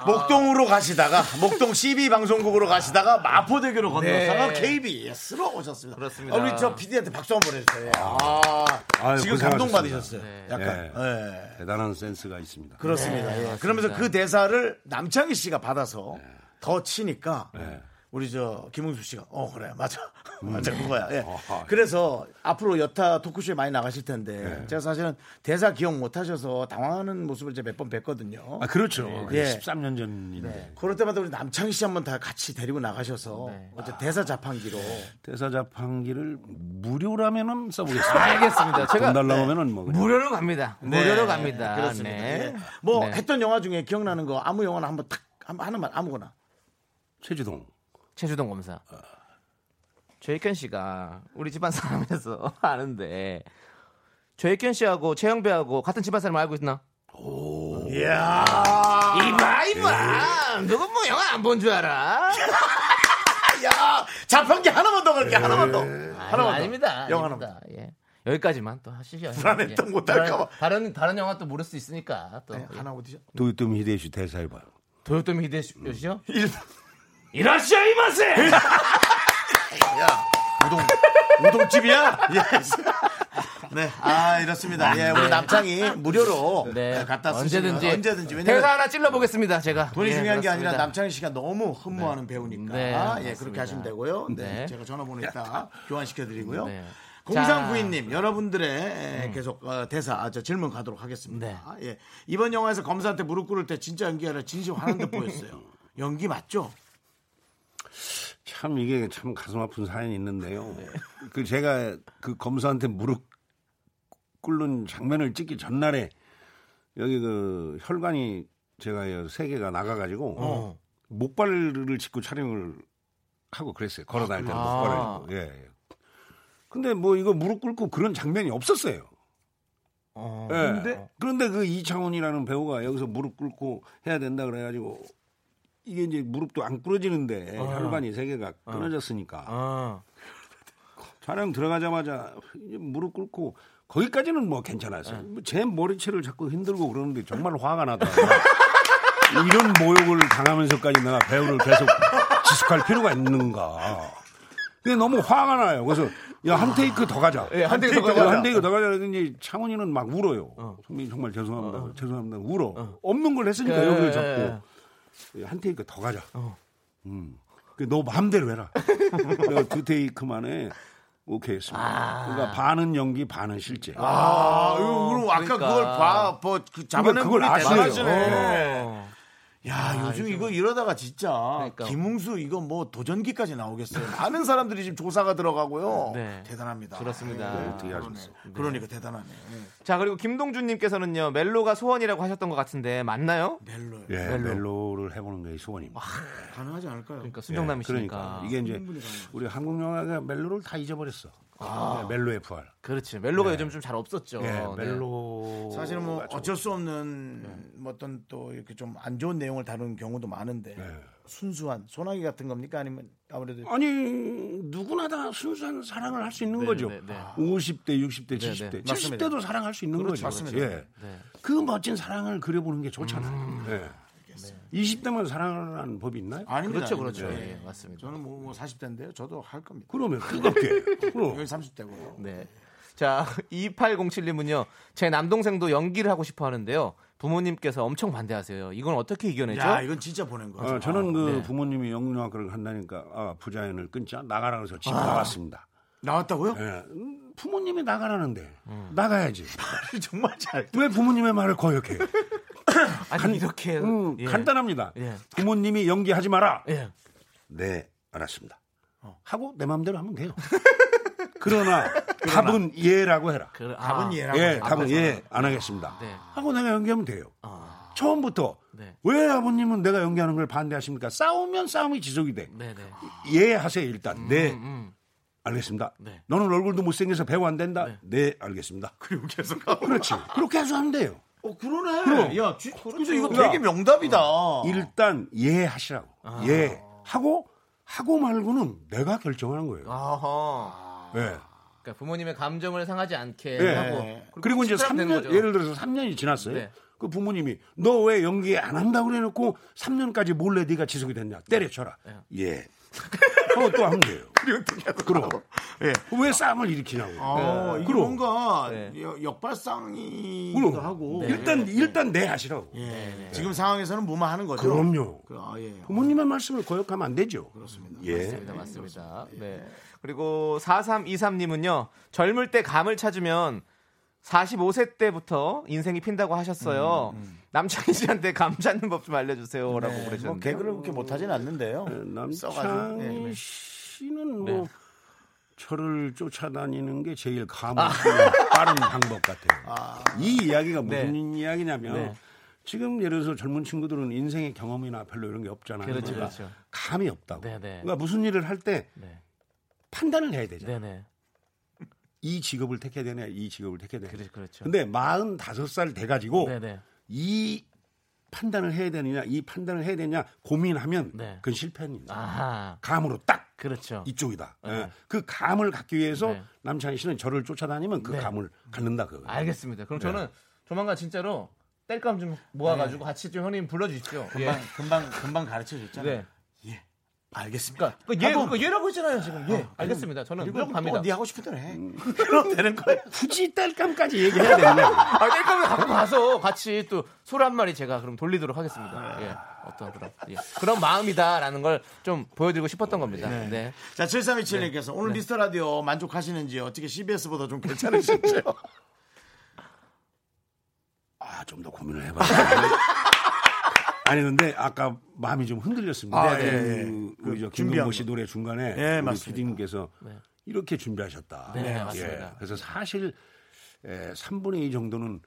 목동으로 가시다가 목동 CBS 방송국으로 가시다가 마포대교로 건너다가 네. KBS로 오셨습니다. 그렇습니다. 어, 우리 저 PD한테 박수 한번 보내주세요. 아, 아유, 지금. 감동 받으셨어요. 네. 약간. 예. 대단한 센스가 있습니다. 그렇습니다. 예. 맞습니다. 그러면서 그 대사를 남창희 씨가 받아서 더 치니까 네. 우리 저 김웅수 씨가 어 그래 맞아 맞아 그거야. 예. 그래서 앞으로 여타 토크쇼에 많이 나가실 텐데 네. 제가 사실은 대사 기억 못 하셔서 당황하는 모습을 제가 몇 번 뵀거든요. 아 그렇죠. 예. 13년 전인데 그럴 때마다 우리 남창희 씨 한번 다 같이 데리고 나가셔서 네. 어째 대사 자판기로 대사 자판기를 무료라면은 써보겠습니다. 알겠습니다. 제가 돈 달라고 하면은 뭐 그냥. 무료로 갑니다. 무료로 갑니다. 네. 그렇습니다. 네. 예. 뭐 네. 했던 영화 중에 기억나는 거 아무 영화나 한번 탁 한번 하나만 아무거나 최지동. 최주동 검사. 최익현 씨가 우리 집안 사람에서 아는데 최익현 씨하고 최영배하고 같은 집안 사람 알고 있나? 이야 이봐 이봐. 누군 뭐 영화 안 본 줄 알아? 야 자판기 하나만 더 걸게 하나만 더 아니, 하나만 더 아닙니다. 영화 아닙니다. 예. 여기까지만 또 하시죠. 불안했던 예. 못 할까 봐. 다른 다른 영화 또 모를 수 있으니까 또. 네, 하나 어디죠? 도요토미 히데요시 대사해봐요. 도요토미 히데요시요? 이라시아 이마세! 우동 우동집이야? 예. 네, 아 이렇습니다. 예, 우리 남창이 무료로 네. 갖다 쓰시면 언제든지 언제든지 왜냐면 대사 하나 찔러 보겠습니다. 제가 돈이 예, 중요한 게 그렇습니다. 아니라 남창희 씨가 너무 흠모하는 배우니까 네, 예, 맞습니다. 그렇게 하시면 되고요. 네, 네. 제가 전화번호 있다 교환시켜 드리고요. 네. 공상구이님 여러분들의 계속 어, 대사 아, 저 질문 가도록 하겠습니다. 예. 이번 영화에서 검사한테 무릎 꿇을 때 진짜 연기하라 진심 화난 듯 보였어요. 연기 맞죠? 참 이게 참 가슴 아픈 사연이 있는데요. 그 제가 그 검사한테 무릎 꿇는 장면을 찍기 전날에 여기 그 혈관이 제가 세 개가 나가가지고 목발을 짚고 촬영을 하고 그랬어요. 걸어 다닐 때는 아. 목발을 짚고. 예. 예. 근데 뭐 이거 무릎 꿇고 그런 장면이 없었어요. 어. 예. 근데? 그런데 그 이창훈이라는 배우가 여기서 무릎 꿇고 해야 된다 그래가지고 이게 이제 무릎도 안 꿇어지는데 어. 혈관이 세 개가 어. 끊어졌으니까 어. 촬영 들어가자마자 무릎 꿇고 거기까지는 뭐 괜찮았어요. 뭐제 머리채를 자꾸 흔들고 그러는데 정말 화가 나더라고요. 이런 모욕을 당하면서까지 내가 배우를 계속 지속할 필요가 있는가. 근데 너무 화가 나요. 그래서 야 한 테이크 더 가자. 예, 한 테이크 더 가자. 한 테이크 더 가자. 그랬더니 창훈이는 막 울어요. 선배님 정말 죄송합니다. 죄송합니다. 울어. 없는 걸 했으니까 예, 여기를 예, 잡고 한 테이크 더 가자. 음. 그너 마음대로 해라. 두 테이크 만에 오케이 했습니다. 그러니까 반은 연기, 반은 실제. 아, 이거 그럼 아까 그러니까. 그걸 봐, 뭐, 그 잡아낸 그걸 분이 아시네요. 대단하시네. 어. 야, 요즘 이거 이러다가 진짜 그러니까. 김웅수 이거 뭐 도전기까지 나오겠어요. 많은 사람들이 지금 조사가 들어가고요. 네. 대단합니다. 그렇습니다. 네, 어떻게 그러네. 하셨어? 그러니까 대단하네. 네. 자 그리고 김동준님께서는요 멜로가 소원이라고 하셨던 것 같은데 맞나요? 멜로 예, 멜로. 멜로 를 해보는 게 소원입니다. 가능하지 않을까요? 그러니까 예, 순정남이시니까. 그러니까 이게 이제 우리 한국 영화가 멜로를 다 잊어버렸어. 네, 멜로의 부활. 그렇지 멜로가 요즘 좀 잘 없었죠. 예, 네. 멜로. 사실은 뭐 어쩔 수 없는 뭐 어떤 또 이렇게 좀 안 좋은 내용을 다루는 경우도 많은데 네. 순수한 소나기 같은 겁니까 아니면 아무래도 아니 누구나 다 순수한 사랑을 할 수 있는 네, 거죠. 네, 네. 50대, 60대, 네, 70대, 네. 70대도 사랑할 수 있는 그렇죠. 거죠. 맞습니다. 예. 네. 그 멋진 사랑을 그려보는 게 좋잖아요. 음. 예. 20대만 사랑을 하는 법이 있나요? 아닙니다. 그렇죠, 그렇죠. 아닙니다. 예, 맞습니다. 저는 뭐, 뭐 40대인데요. 저도 할 겁니다. 그러면 뜨겁게. 그럼. 여기 30대고요. 네. 자, 2807님은요, 제 남동생도 연기를 하고 싶어 하는데요. 부모님께서 엄청 반대하세요. 이건 어떻게 이겨내죠? 야, 이건 진짜 보낸 거죠. 어, 저는 그 네. 부모님이 영문학과를 간다니까 아, 부자연을 끊자 나가라 그래서 집 나갔습니다. 나왔다고요? 예. 음, 부모님이 나가라는데 음. 나가야지. 정말 잘. 왜 부모님의 말을 거역해? 아니, 이렇게. 음, 예. 간단합니다. 예. 부모님이 연기하지 마라. 예. 네, 알았습니다. 어. 하고 내 마음대로 하면 돼요. 그러나 답은 예라고 해라. 그, 답은 아, 예라고. 예. 답은. 예, 안 하겠습니다. 네. 하고 내가 연기하면 돼요. 아, 처음부터 네. 왜 아버님은 내가 연기하는 걸 반대하십니까? 싸우면 싸움이 지속이 돼. 네네. 예 하세요 일단. 네, 음, 알겠습니다. 네. 너는 얼굴도 못생겨서 배우 안 된다. 네, 알겠습니다. 그리고 계속. 그렇지. 그렇게 해서 하면 돼요. 어, 그러네. 그럼. 야, 쥐, 그죠 이거 그러니까. 되게 명답이다. 일단 예 하시라고. 아. 예 하고 하고 말고는 내가 결정하는 거예요. 아하. 예. 그러니까 부모님의 감정을 상하지 않게 예. 하고. 그리고 이제 친절하면 되는 3년 거죠. 예를 들어서 3년이 지났어요. 네. 그 부모님이 너 왜 연기 안 한다고 그래 놓고 3년까지 몰래 네가 지속이 됐냐 때려쳐라. 예. 어, 또 하면 돼요. 그럼 예. 왜 싸움을 일으키냐고. 어, 이게 그럼. 뭔가 네. 역- 역발상이기도 그럼. 하고. 일단 일단 내 하시라고. 예. 지금 상황에서는 무마하는 거죠. 그럼요. 그, 아, 예. 부모님의 말씀을 거역하면 안 되죠. 그렇습니다. 예. 맞습니다. 맞습니다. 네. 그리고 4323님은요. 젊을 때 감을 찾으면 45세 때부터 인생이 핀다고 하셨어요. 남창희 씨한테 감 찾는 법 좀 알려주세요라고 네, 뭐 그러셨는데. 개그를 그렇게 못하진 않는데요. 써가지고. 남창희 네, 네. 씨는 뭐 네. 저를 쫓아다니는 게 제일 감을 쓰는 빠른 방법 같아요. 이 이야기가 무슨 이야기냐면 네. 지금 예를 들어서 젊은 친구들은 인생의 경험이나 별로 이런 게 없잖아요. 그렇죠, 그러니까 그렇죠. 감이 없다고. 네, 네. 그러니까 무슨 일을 할때 네. 판단을 해야 되잖아요. 네네. 이 직업을 택해야 되냐, 이 직업을 택해야 되냐. 그렇죠. 그렇죠. 근데 45살 돼가지고 네네. 이 판단을 해야 되느냐, 이 판단을 해야 되냐 고민하면 네. 그건 실패입니다. 아하. 감으로 딱 그렇죠. 이쪽이다. 네. 예. 그 감을 갖기 위해서 네. 남창희 씨는 저를 쫓아다니면 그 네. 감을 갖는다 그거. 알겠습니다. 그럼 네. 저는 조만간 진짜로 뗄감 좀 모아가지고 같이 좀 형님 불러주십시오. 금방, 금방, 금방 가르쳐 줬잖아요. 네. 알겠습니다. 그러니까 예, 그러니까 예라고 했잖아요 지금. 예, 알겠습니다. 저는 무조건 갑니다. 또네 하고 싶은 대로 해. 그럼 되는 거야. 굳이 뗄감까지 얘기해야 되느냐? 아, 뗄감을 갖고 가서 같이 또 소리 한 마리 제가 그럼 돌리도록 아. 하겠습니다. 예, 어떤 그런 예. 그런 마음이다라는 걸 좀 보여드리고 싶었던 겁니다. 네. 자, 7327님께서 오늘 미스터 라디오 만족하시는지 어떻게 CBS보다 좀 괜찮으신지요? 아, 좀 더 고민을 해봐야 아니 근데 아까 마음이 좀 흔들렸습니다. 아, 그, 예, 예. 우리 저그 준비한 김동모 씨 거. 노래 중간에 예, 우리 맞습니다. PD님께서 네. 이렇게 준비하셨다. 네, 맞습니다. 그래서 사실 에, 3분의 2 정도는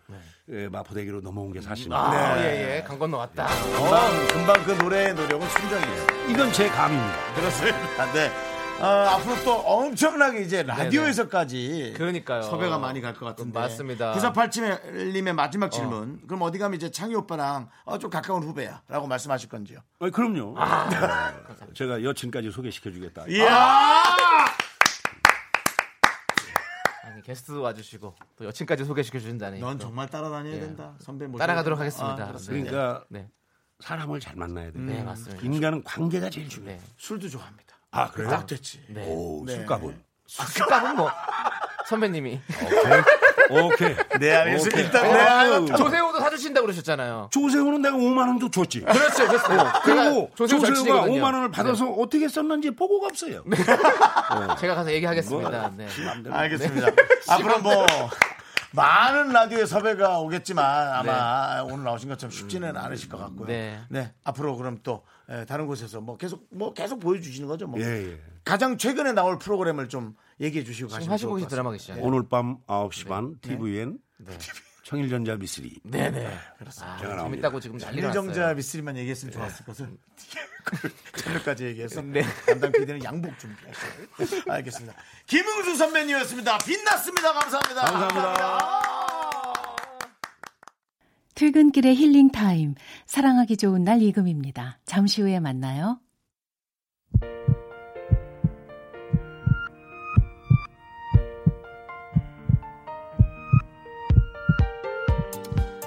에, 마포대교로 넘어온 게 사실입니다. 아, 네. 예, 예. 강 건너 왔다. 금방, 금방 그 노래의 노력은 순정이에요. 이건 제 감입니다. 그렇습니다. 네. 어, 앞으로 또 엄청나게 이제 라디오에서까지 그러니까요. 섭외가 많이 갈 것 같은데. 맞습니다. 9487님의 마지막 질문. 그럼 어디 가면 이제 창희 오빠랑 어, 좀 가까운 후배야 라고 말씀하실 건지요? 어, 그럼요. 네. 제가 여친까지 소개시켜주겠다. 이야! 아니, 게스트 와주시고 또 여친까지 소개시켜 주신다니. 넌 정말 따라다녀야 된다. 선배 따라가도록 된다. 하겠습니다. 아. 그러니까 네. 사람을 잘 만나야 돼. 네, 맞습니다. 인간은 관계가 제일 중요해. 네. 술도 좋아합니다. 아, 그래요? 딱 됐지. 네. 오, 네. 술값은? 아, 술값은 뭐 선배님이 오케이. 네, 알겠습니다. 오케이. 일단 네, 아유. 알겠다. 조세호도 사주신다고 그러셨잖아요. 조세호는 내가 5만 원도 줬지. 그렇죠, 그렇죠. 그리고 조세호 조세호가 절친이거든요. 5만 원을 받아서 어떻게 썼는지 보고가 없어요. 제가 가서 얘기하겠습니다. 네. 알겠습니다. 앞으로 뭐 많은 라디오에 섭외가 오겠지만 아마 오늘 나오신 것처럼 쉽지는 않으실 것 같고요. 네. 네. 앞으로 그럼 또 에, 다른 곳에서 뭐 계속 뭐 계속 보여주시는 거죠. 뭐 예, 예. 가장 최근에 나올 프로그램을 좀 얘기해 주시고 지금 가시면 하시고 좋을 계신 것 드라마 같습니다. 계시잖아요. 오늘 밤 9시 반 TVN 청일전자 미스리. 네네. 그렇습니다. 제가 나옵니다. 재밌다고 지금 난리가 일정자 났어요. 미스리만 얘기했으면 좋았을 것을 저녁까지 얘기해서 네. 담당 PD는 양복 준비하셔요. 알겠습니다. 김흥수 선배님이었습니다. 빛났습니다. 감사합니다. 감사합니다. 퇴근길의 힐링 타임. 사랑하기 좋은 날 이금입니다. 잠시 후에 만나요.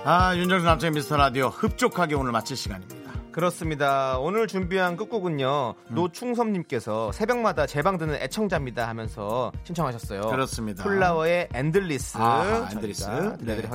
아, 윤정수 남창희의 미스터 라디오 흡족하게 오늘 마칠 시간입니다. 그렇습니다. 오늘 준비한 끝곡은요. 음. 노충섭님께서 새벽마다 재방 듣는 애청자입니다 하면서 신청하셨어요. 그렇습니다. 플라워의 Endless. 저희가 Endless. 들려드리도록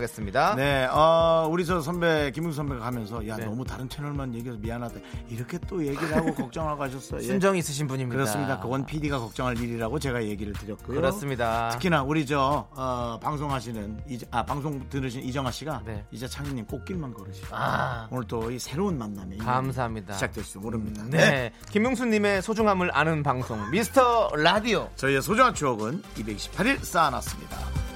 네. 네, 어, 우리 저 선배, 김응수 선배가 하면서, 야, 네. 너무 다른 채널만 얘기해서 미안하다. 이렇게 또 얘기를 하고 걱정하고 하셨어요. 예. 순정이 있으신 분입니다. 그렇습니다. 그건 PD가 걱정할 일이라고 제가 얘기를 드렸고요. 그렇습니다. 특히나 우리 저, 어, 방송하시는, 이제, 아, 방송 들으신 이정아 씨가 네. 이제 창희님 꽃길만 걸으시고. 아. 오늘 또 이 새로운 만남이 감사합니다. 시작될지 모릅니다. 네. 김용수님의 소중함을 아는 방송 미스터 라디오. 저희의 소중한 추억은 228일 쌓아놨습니다.